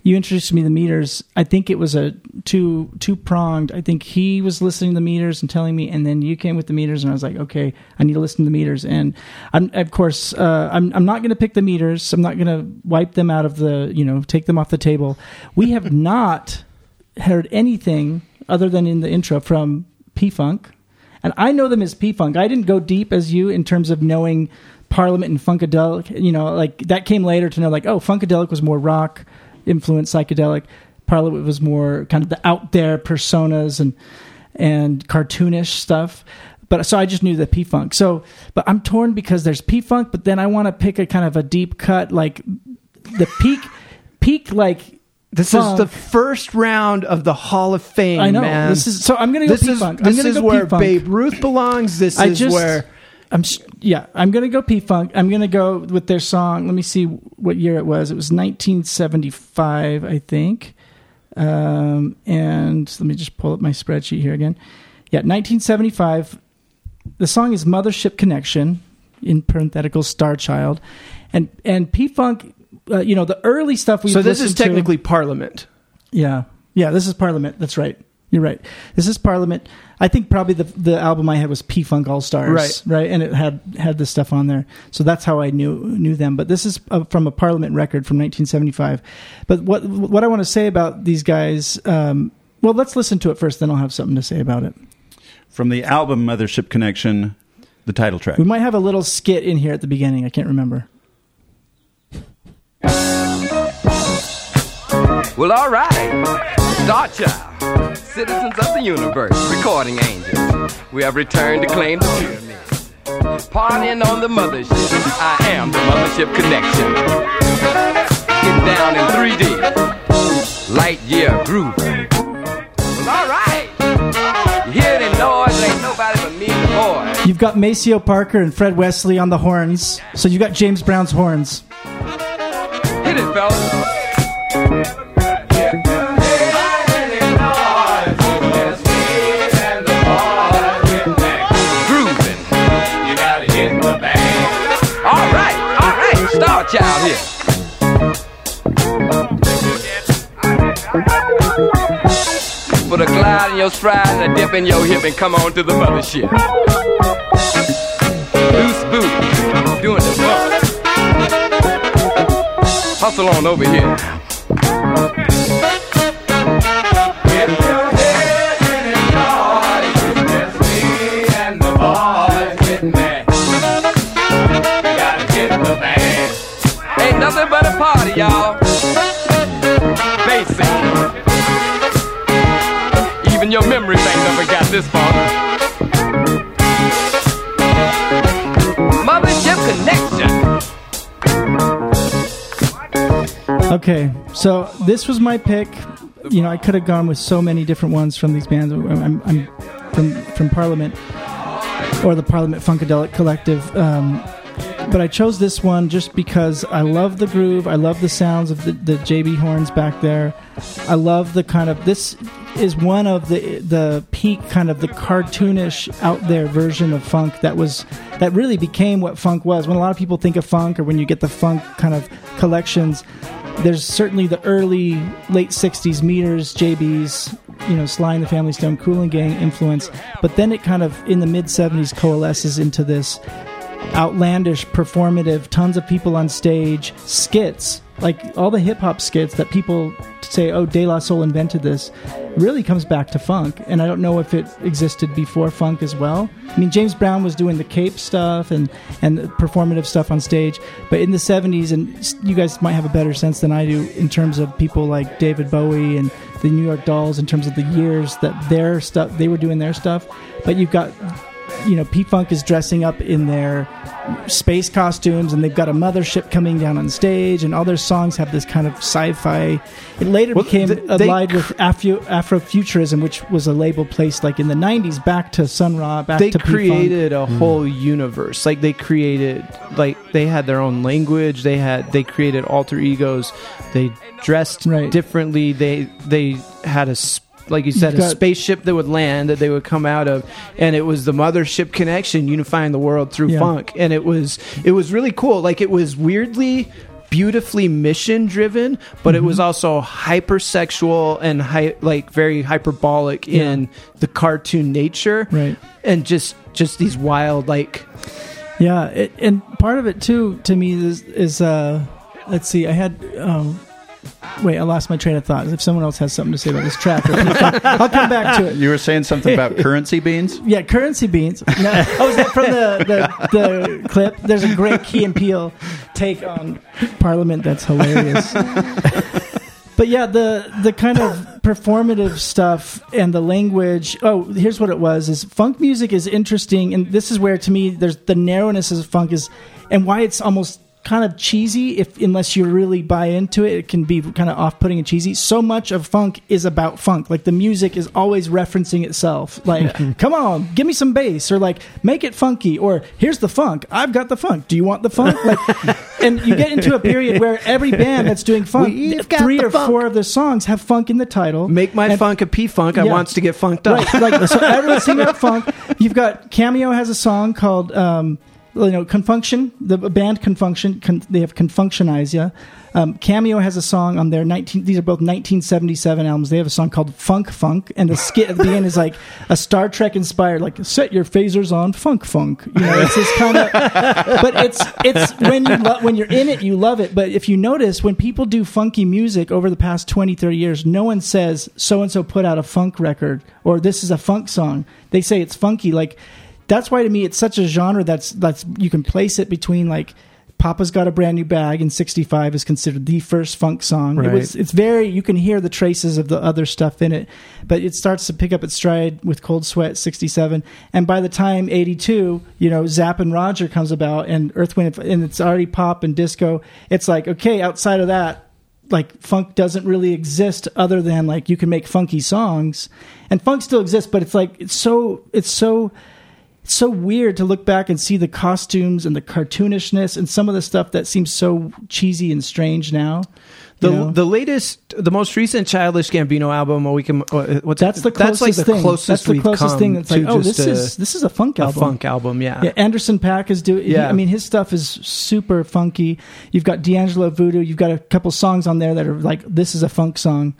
you introduced me to the meters. I think it was a two two pronged. I think he was listening to the meters and telling me, and then you came with the meters, and I was like, okay, I need to listen to the meters. And I'm, of course, uh, I'm I'm not going to pick the meters. I'm not going to wipe them out of the you know take them off the table. We have not heard anything other than in the intro from P Funk. And I know them as P Funk. I didn't go deep as you in terms of knowing Parliament and Funkadelic. You know, like that came later to know like oh, Funkadelic was more rock influenced, psychedelic. Parliament was more kind of the out there personas and and cartoonish stuff. But so I just knew the P Funk. So, but I'm torn because there's P Funk, but then I want to pick a kind of a deep cut, like the peak, peak like. This funk. is the first round of the Hall of Fame. I know. man. This is so. I'm gonna go this P is this is where P-Funk. Babe Ruth belongs. This I is just, where I'm. Yeah, I'm gonna go P Funk. I'm gonna go with their song. Let me see what year it was. It was 1975, I think. Um, and let me just pull up my spreadsheet here again. Yeah, 1975. The song is "Mothership Connection," in parenthetical "Star Child," and and P Funk. Uh, you know the early stuff we so this is listened to- technically Parliament. yeah, yeah. This is Parliament. That's right. You're right. This is Parliament. I think probably the the album I had was P Funk All Stars, Right. Right, and it had had this stuff on there. So that's how I knew knew them. But this is uh, from a Parliament record from 1975. But what what I want to say about these guys? Um, well, let's listen to it first. Then I'll have something to say about it. From the album Mothership Connection, the title track. We might have a little skit in here at the beginning. I can't remember. Well, all right. Star Child, citizens of the universe, recording angels. We have returned to claim the pyramid. Partying on the mothership. I am the mothership connection. Getting down in 3D. Light year groove. Well, all right. You hear the noise? Ain't nobody but me and the boys. You've got Maceo Parker and Fred Wesley on the horns. So you got James Brown's horns. Hit it, fellas. Child here. Put a glide in your stride and a dip in your hip and come on to the mothership. Loose boot, doing the bump. Hustle on over here. Memory bank never got this far. Mothership connection. Okay, so this was my pick. You know, I could have gone with so many different ones from these bands. I'm, I'm from from Parliament or the Parliament Funkadelic Collective, um, but I chose this one just because I love the groove. I love the sounds of the, the JB horns back there. I love the kind of this is one of the the peak kind of the cartoonish out there version of funk that was that really became what funk was. When a lot of people think of funk or when you get the funk kind of collections, there's certainly the early late 60s meters jbs you know sly and the family stone cooling gang influence but then it kind of in the mid 70s coalesces into this outlandish performative tons of people on stage skits like all the hip-hop skits that people say oh de la soul invented this really comes back to funk and i don't know if it existed before funk as well. I mean james brown was doing the cape stuff and and performative stuff on stage but in the 70s and you guys might have a better sense than i do in terms of people like david bowie and the new york dolls in terms of the years that their stuff they were doing their stuff but you've got you know, P Funk is dressing up in their space costumes, and they've got a mothership coming down on stage, and all their songs have this kind of sci-fi. It later Well, became th- they allied with Afro Afrofuturism, which was a label placed like in the '90s, back to Sun Ra, back they to P-Funk. created a mm. whole universe like they created like they had their own language they had they created alter egos they dressed Right. differently they they had a s- like you said You've a got- spaceship that would land that they would come out of and it was the mothership connection unifying the world through Yeah. funk and it was it was really cool like it was weirdly beautifully mission driven but it was Mm-hmm. also hypersexual and hy- like very hyperbolic in the cartoon nature Right. and just just these wild like Yeah, it, and part of it too to me is is uh, let's see, I had um, wait, I lost my train of thought. If someone else has something to say about this track, I'll come back to it. You were saying something about currency beans? Yeah, currency beans. No, oh, is that from the, the, the clip? There's a great Key and Peele take on Parliament that's hilarious. but yeah, the the kind of performative stuff and the language. Oh, here's what it was: is funk music is interesting, and this is where to me there's the narrowness of funk is, and why it's almost kind of cheesy if unless you really buy into it it can be kind of off-putting and cheesy. So much of funk is about funk. Like the music is always referencing itself. Like come on give me some bass or like make it funky or here's the funk. I've got the funk. Do you want the funk? Like and you get into a period where every band that's doing funk We've three or funk. four of their songs have funk in the title. Make my And- funk a P funk. I wants to get funked up. Right, like so everyone's singing funk. You've got Cameo has a song called um, you know Con Funk Shun. The band Con Funk Shun. Con, they have Confunkshunize ya. Um, Cameo has a song on their 19. These are both 1977 albums. They have a song called Funk Funk, and the skit at the end is like a Star Trek inspired, like set your phasers on Funk Funk. You know, it's this kind of. But it's it's when you lo- when you're in it, you love it. But if you notice, when people do funky music over the past 20, 30 years, no one says so and so put out a funk record or this is a funk song. They say it's funky. Like that's why to me it's such a genre that's that's you can place it between like Papa's got a brand new bag in '65 is considered the first funk song. It was, it's very you can hear the traces of the other stuff in it, but it starts to pick up its stride with Cold Sweat '67, and by the time '82, you know Zapp and Roger comes about and Earth Wind and it's already pop and disco. It's like okay, outside of that, like funk doesn't really exist other than like you can make funky songs and funk still exists but it's like it's so it's so it's so weird to look back and see the costumes and the cartoonishness and some of the stuff that seems so cheesy and strange now The know? the latest, the most recent Childish Gambino album, or we can uh, what's that's the closest that's like the thing. closest that's the closest thing that's like oh this a, is this is a funk album a funk album. Yeah, Yeah, Anderson .Paak is doing. Yeah. I mean, his stuff is super funky. You've got D'Angelo Voodoo. You've got a couple songs on there that are like, this is a funk song.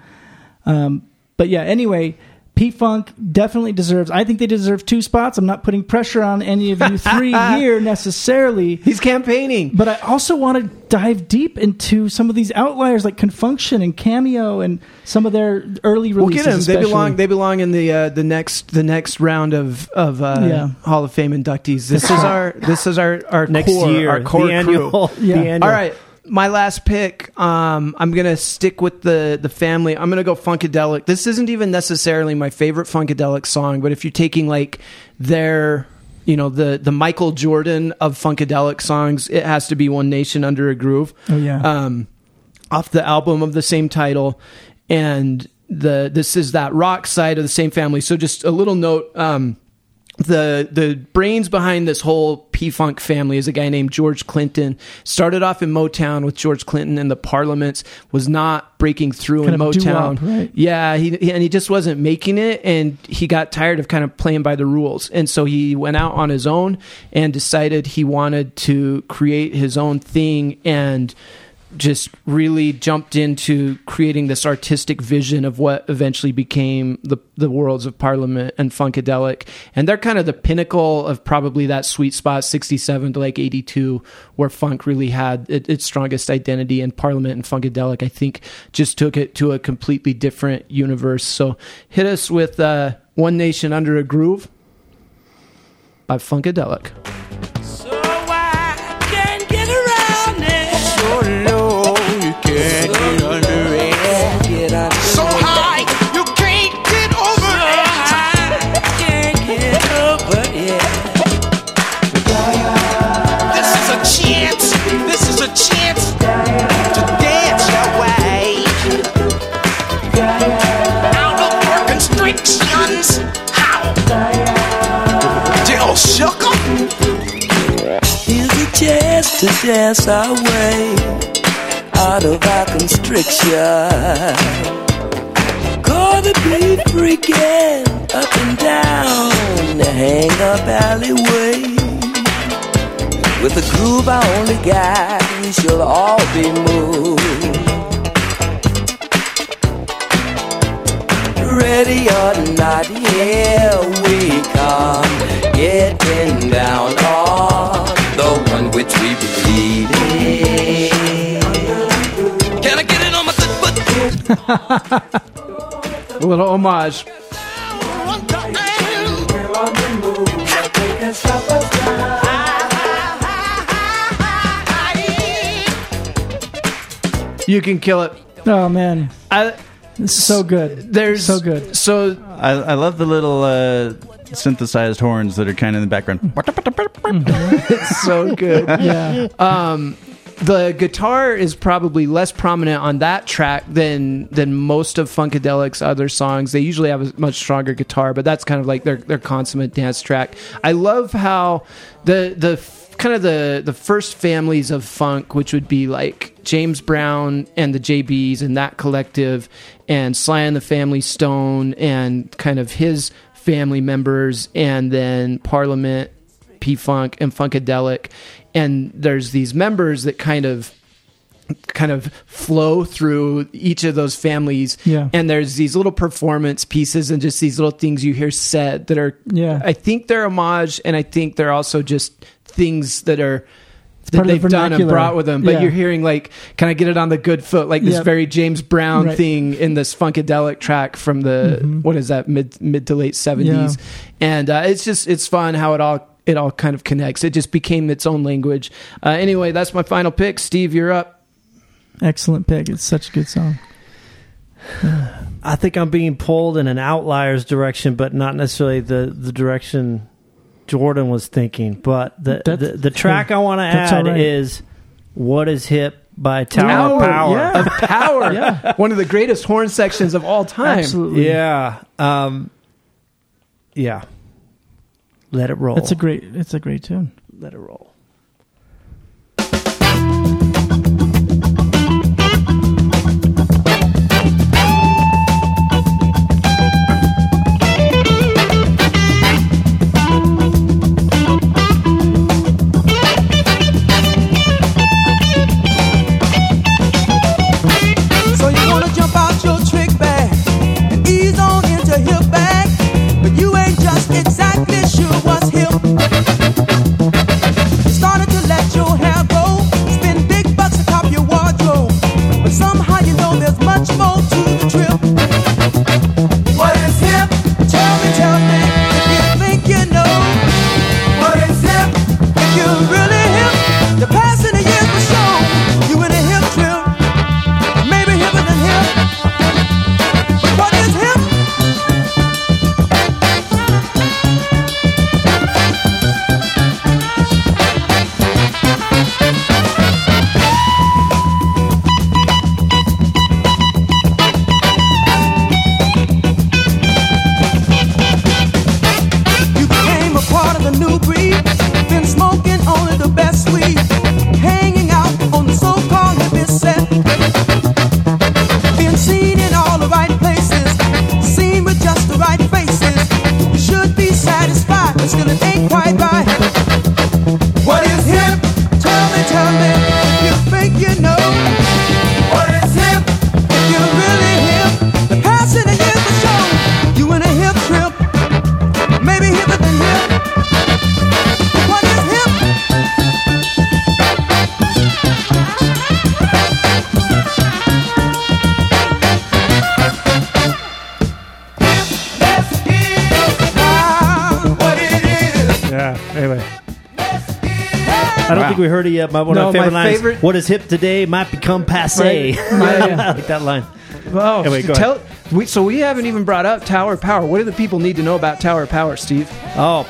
Um, but yeah, anyway, P Funk definitely deserves. I think they deserve two spots. I'm not putting pressure on any of you three here necessarily. he's campaigning. But I also want to dive deep into some of these outliers like Con Funk Shun and Cameo and some of their early We'll releases. get them. They belong. They belong in the uh, the next the next round of of uh, Yeah. Hall of Fame inductees. This is our this is our our Next core, year, our core the annual. Yeah. The annual. All right, my last pick. Um, I'm gonna stick with the the family. I'm gonna go Funkadelic. This isn't even necessarily my favorite Funkadelic song, but if you're taking like their you know the the Michael Jordan of Funkadelic songs, it has to be One Nation Under a Groove. Oh yeah. um, off the album of the same title, and the this is that rock side of the same family. So just a little note. Um, the the brains behind this whole P Funk family is a guy named George Clinton. Started off in Motown with George Clinton and the Parliaments. Was not breaking through Kind in Motown. right? Yeah, he, he- and he just wasn't making it, and he got tired of kind of playing by the rules, and so he went out on his own and decided he wanted to create his own thing and just really jumped into creating this artistic vision of what eventually became the the worlds of Parliament and Funkadelic, and they're kind of the pinnacle of probably that sweet spot, sixty seven to like eighty two, where funk really had it, its strongest identity, and Parliament and Funkadelic, I think, just took it to a completely different universe. So hit us with uh, One Nation Under a Groove by Funkadelic. Sugar. Here's a chance to dance our way out of our constriction. Call the be freaking up and down the hang up alleyway. With a groove I only got, we shall all be moved. Ready or not, here we come, getting down on the one which we believe in. Can I get it on my good A little homage. You can kill it. Oh man, I, it's so good. there's So good. So I, I love the little uh, synthesized horns that are kind of in the background. it's so good. Yeah, Um, the guitar is probably less prominent on that track than than most of Funkadelic's other songs. They usually have a much stronger guitar, but that's kind of like their their consummate dance track. I love how the the f- kind of the the first families of funk, which would be like James Brown and the JBs and that collective, and Sly and the Family Stone and kind of his family members, and then Parliament P Funk and Funkadelic, and there's these members that kind of kind of flow through each of those families. Yeah. And there's these little performance pieces and just these little things you hear said that are Yeah. I think they're homage and I think they're also just things that are that part of the they've done and brought with them. But Yeah. you're hearing like, can I get it on the good foot? Like this Yep. very James Brown Right. thing in this funkadelic track from the Mhm. what is that mid mid to late seventies, and uh, it's just it's fun how it all it all kind of connects. It just became its own language. Uh, anyway, that's my final pick. Steve, you're up. excellent pick. It's such a good song. I think I'm being pulled in an outliers direction, but not necessarily the the direction Jordan was thinking. But the That's- the, the track I want to add all right. is "What Is Hip" by Tower Tower, of Power. yeah. Of power, Yeah. one of the greatest horn sections of all time. Absolutely. Yeah. Um, yeah. Let it roll. It's a great. It's a great tune. Let it roll. Much more we heard it yet. My one No, of my favorite my lines. favorite- What is hip today might become passe. I like that line. Oh, Anyway, go tell, we, so we haven't even brought up Tower Power. What do the people need to know about Tower Power, Steve? Oh,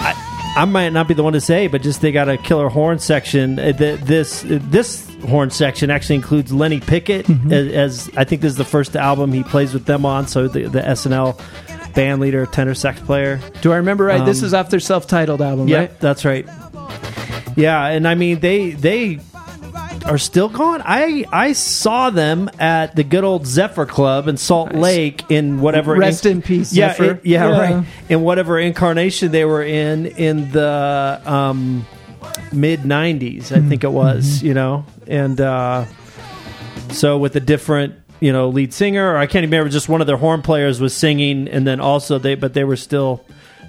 I, I might not be the one to say, but just they got a killer horn section. Uh, This uh, this horn section actually includes Lenny Pickett Mm-hmm. as, as I think this is the first album he plays with them on. So the, the SNL band leader, tenor sax player. Do I remember right? this Um, is off their self-titled album, Yeah, right? that's right. Yeah, and I mean they they are still gone. I I saw them at the good old Zephyr Club in Salt Nice. Lake in whatever. Rest in peace, yeah, it- yeah, Yeah. right. In whatever incarnation they were in in the um, mid '90s, I think it was. You know, and uh, so with a different you know lead singer, or I can't even remember. Just one of their horn players was singing, and then also they, but they were still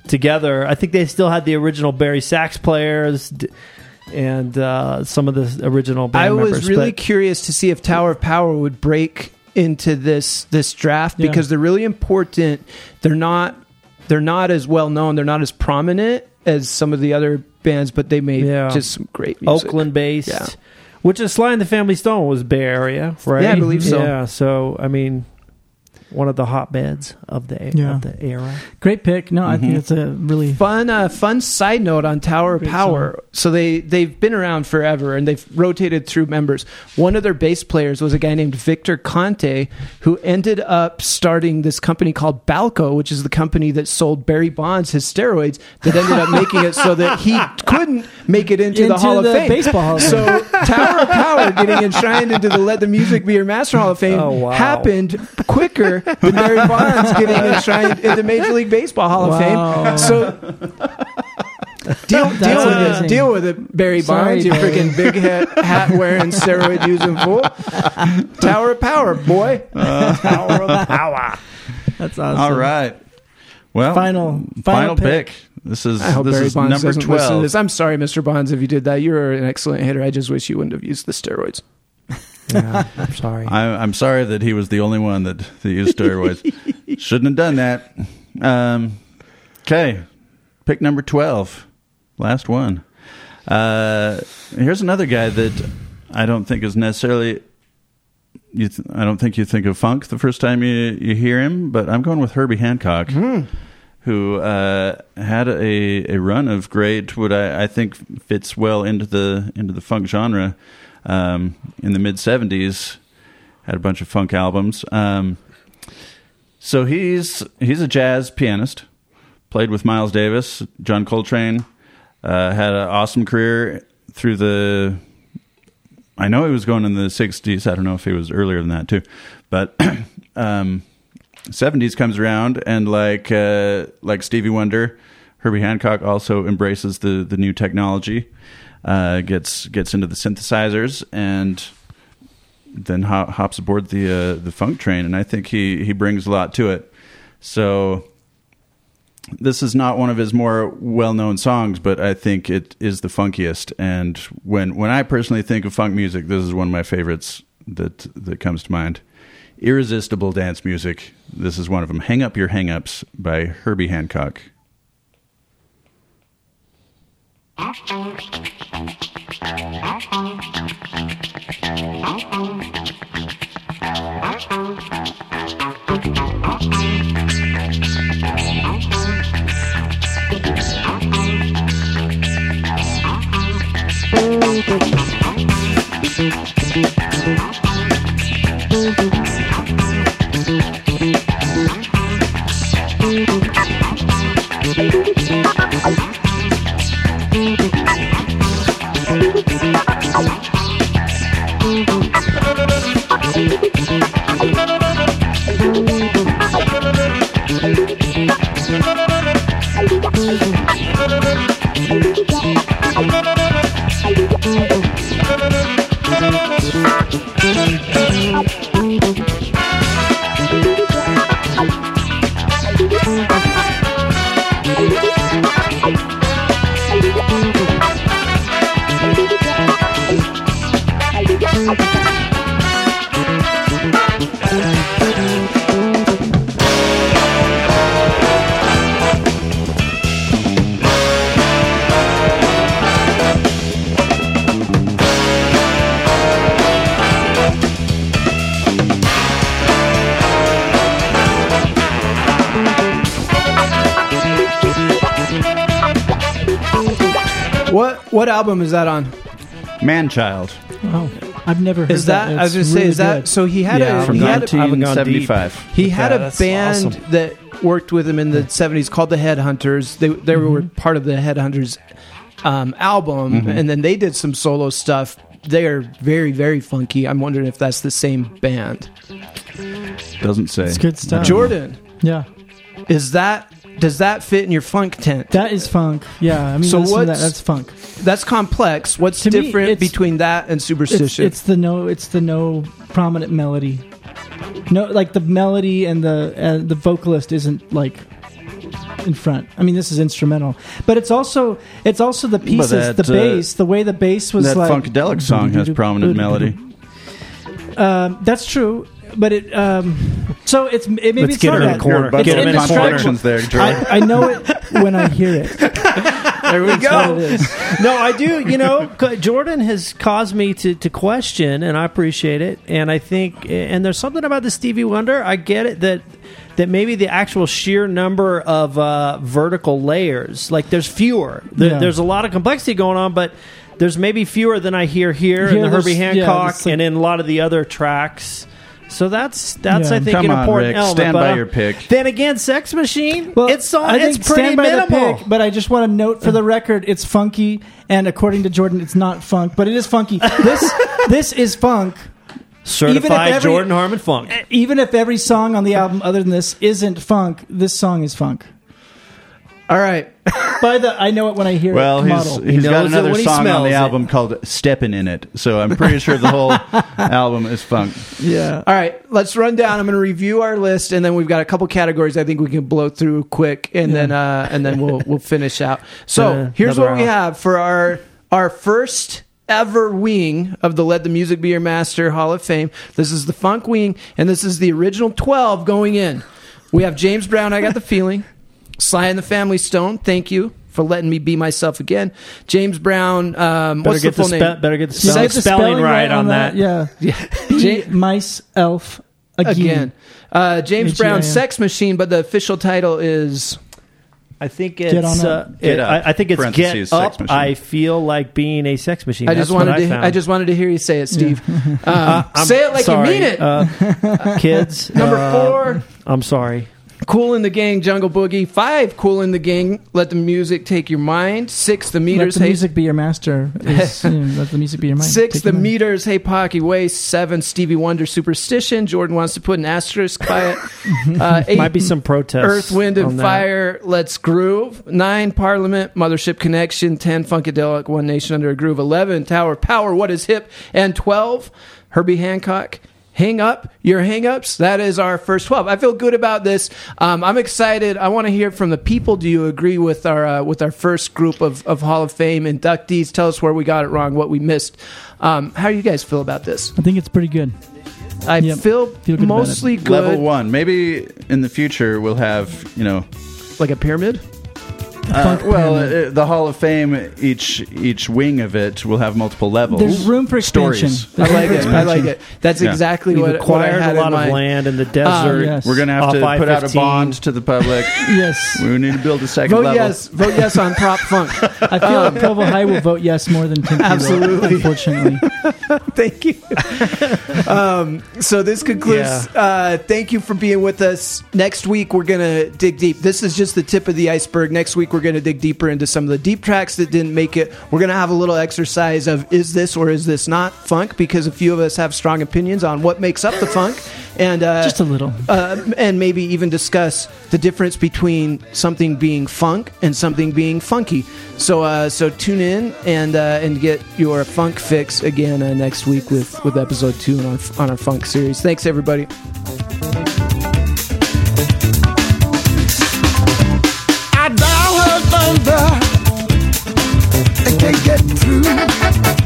together. I think they still had the original bari sax players. D- And uh, some of the original band I was members, really but- curious to see if Tower of Power would break into this this draft Yeah. because they're really important. They're not they're not as well known. They're not as prominent as some of the other bands, but they made Yeah. just some great music. Oakland based. Yeah. Which is Sly and the Family Stone was Bay Area, right? Yeah, I believe so. Yeah, so I mean, one of the hotbeds of the Yeah. of the era. Great pick. No, I think it's a really Fun, uh, fun side note on Tower of Great Power. So they they've been around forever, and they've rotated through members. One of their bass players was a guy named Victor Conte, who ended up starting this company called Balco, which is the company that sold Barry Bonds his steroids. That ended up making it so that he couldn't make it into, the Hall the of Fame. Baseball Hall of Fame. So Tower of Power getting enshrined into the Let the Music Be Your Master Hall of Fame Oh, wow. happened quicker than Barry Bonds getting enshrined the Major League Baseball Hall of Wow. Fame. So deal, deal with amazing. it. Deal with it, Barry Sorry, Bonds. You Barry. freaking big hat, hat wearing, steroid using fool. Tower of Power, boy. Tower of power. that's awesome. All right. Well, Final- final, final pick. pick. This is I hope this Barry is Bonds number doesn't listen to twelve. this. I'm sorry, Mr. Bonds, if you did that. You're an excellent hitter. I just wish you wouldn't have used the steroids. Yeah, I'm sorry. I, I'm sorry that he was the only one that, that used steroids. Shouldn't have done that. Um, okay, pick number twelve, last one. Uh, here's another guy that I don't think is necessarily. You th- I don't think you think of funk the first time you, you hear him, but I'm going with Herbie Hancock, who uh, had a, a run of great, what I, I think fits well into the into the funk genre. Um, in the mid '70s, had a bunch of funk albums. Um, so he's he's a jazz pianist. Played with Miles Davis, John Coltrane. Uh, had an awesome career through the. I know he was going in the '60s. I don't know if he was earlier than that too, but um, '70s comes around and like uh, like Stevie Wonder, Herbie Hancock also embraces the the new technology. Uh, gets gets into the synthesizers and then hop, hops aboard the uh, the funk train, and I think he he brings a lot to it. So this is not one of his more well known songs, but I think it is the funkiest. And when when I personally think of funk music, this is one of my favorites that that comes to mind. Irresistible dance music. This is one of them. Hang Up Your Hang-Ups by Herbie Hancock. What what album is that on? Manchild. Oh, I've never heard Is that, I was going to say really is that good. so he had Yeah, a from he had a, I haven't gone deep. 1975. He had Yeah, a band awesome. that worked with him in the '70s called the Headhunters. They they were part of the Headhunters um, album, and then they did some solo stuff. They are very very funky. I'm wondering if that's the same band. Doesn't say. It's good stuff. Jordan, Yeah, is that does that fit in your funk tent? that is funk. Yeah, I mean, So listen to that. That's funk. That's complex. What's To me, different it's- between that and It's, Superstition? it's the no. It's the no prominent melody. No, like the melody and the uh, the vocalist isn't like in front. I mean, this is instrumental, but it's also it's also the pieces, that, the uh, bass, the way the bass was that like. Funkadelic song has prominent melody. Um, that's true, but it. Um, so it's it, maybe Let's it's get not her in that. the corner. You're Get of him in the corner. contradictions there, Jordan. I, I know it when I hear it. There we go. it is. no, I do. You know, c- Jordan has caused me to, to question, and I appreciate it. And I think, and there's something about the Stevie Wonder. I get it that that maybe the actual sheer number of uh, vertical layers, like there's fewer. There, Yeah. There's a lot of complexity going on, but there's maybe fewer than I hear here Here in the there's- Herbie yeah, Hancock it's like- and in a lot of the other tracks. So that's that's Yeah. I think Come an on, important Rick. element. Stand but, by uh, your pick. Then again, Sex Machine. Well, it's so, I it's think pretty stand by minimal. the pick, but I just want to note for the record, it's funky, and according to Jordan, it's not funk, but it is funky. This this is funk. Certified every- Jordan Harmon funk. Even if every song on the album other than this isn't funk, this song is funk. All right. By the I know it when I hear Well, it. he's, Model. he's got knows it another song on smells the it. album called "Steppin' in It," so I'm pretty sure the whole album is funk. yeah. All right, let's run down. I'm going to review our list, and then we've got a couple categories I think we can blow through quick, and then uh, and then we'll we'll finish out. So Uh, here's another what we hour. have for our our first ever wing of the Let the Music Be Your Master Hall of Fame. This is the Funk Wing, and this is the original 12 going in. We have James Brown. I got the feeling. Sly and the Family Stone. Thank you. For letting me be myself again, James Brown. Um, Better what's get the full the, name? better get the You spell- get the spelling, right on that. Yeah. Yeah, Be mice elf again. again. Uh, James H-E-I-M. Brown, Sex Machine, but the official title is I think Get it's on uh, up. Get it- up, I, I think it's get sex up. machine. I feel like being a sex machine. I just That's what wanted to. found. I just wanted to hear you say it, Steve. Um, I'm say it like sorry, you mean it. uh, kids. Number uh, four, I'm sorry. Kool and the Gang, Jungle Boogie. Five, Kool and the Gang. Let the music take your mind. Six, the Meters. Let meters. the Hey, music be your master. Is, you know, let the music be your mind. Six, Take the your mind. meters. Hey, Pocky Way. Seven, Stevie Wonder Superstition. Jordan wants to put an asterisk by it. Uh, eight, Might be some protest. Earth, Wind, and. Fire, Let's Groove. Nine, Parliament, Mothership Connection. Ten, Funkadelic, One Nation Under a Groove. Eleven, Tower of Power, What is Hip? And twelve, Herbie Hancock. Hang up your hang-ups. That is our first 12. I feel good about this. Um, I'm excited. I want to hear from the people. Do you agree with our uh, with our first group of, of Hall of Fame inductees? Tell us where we got it wrong, what we missed. Um, how do you guys feel about this? I think it's pretty good. I Yep. feel, Feel good mostly good. Level one. Maybe in the future we'll have you know. Like a pyramid? Uh, well, uh, the Hall of Fame, each each wing of it will have multiple levels. There's room for expansion. Stories. I like it. I like it. That's Yeah. exactly We've what, what I acquired had a lot in of mind. land in the desert. yes. We're gonna have Off to put out a I-15. bond to the public. Yes. we need to build a second Vote level. yes. Vote yes on Prop Funk. I feel like Provo High will vote yes more than Tempe will, Absolutely. unfortunately. Thank you. um, so this concludes. Uh, thank you for being with us. Next week we're gonna dig deep. This is just the tip of the iceberg. Next week we're gonna dig deeper into some of the deep tracks that didn't make it. We're gonna have a little exercise of is this or is this not funk? Because a few of us have strong opinions on what makes up the funk, and uh, Just a little. uh, and maybe even discuss the difference between something being funk and something being funky. So, uh, so tune in and uh, and get your funk fix again uh, next week with with episode two on our, on our funk series. Thanks, everybody. over. I can't get through.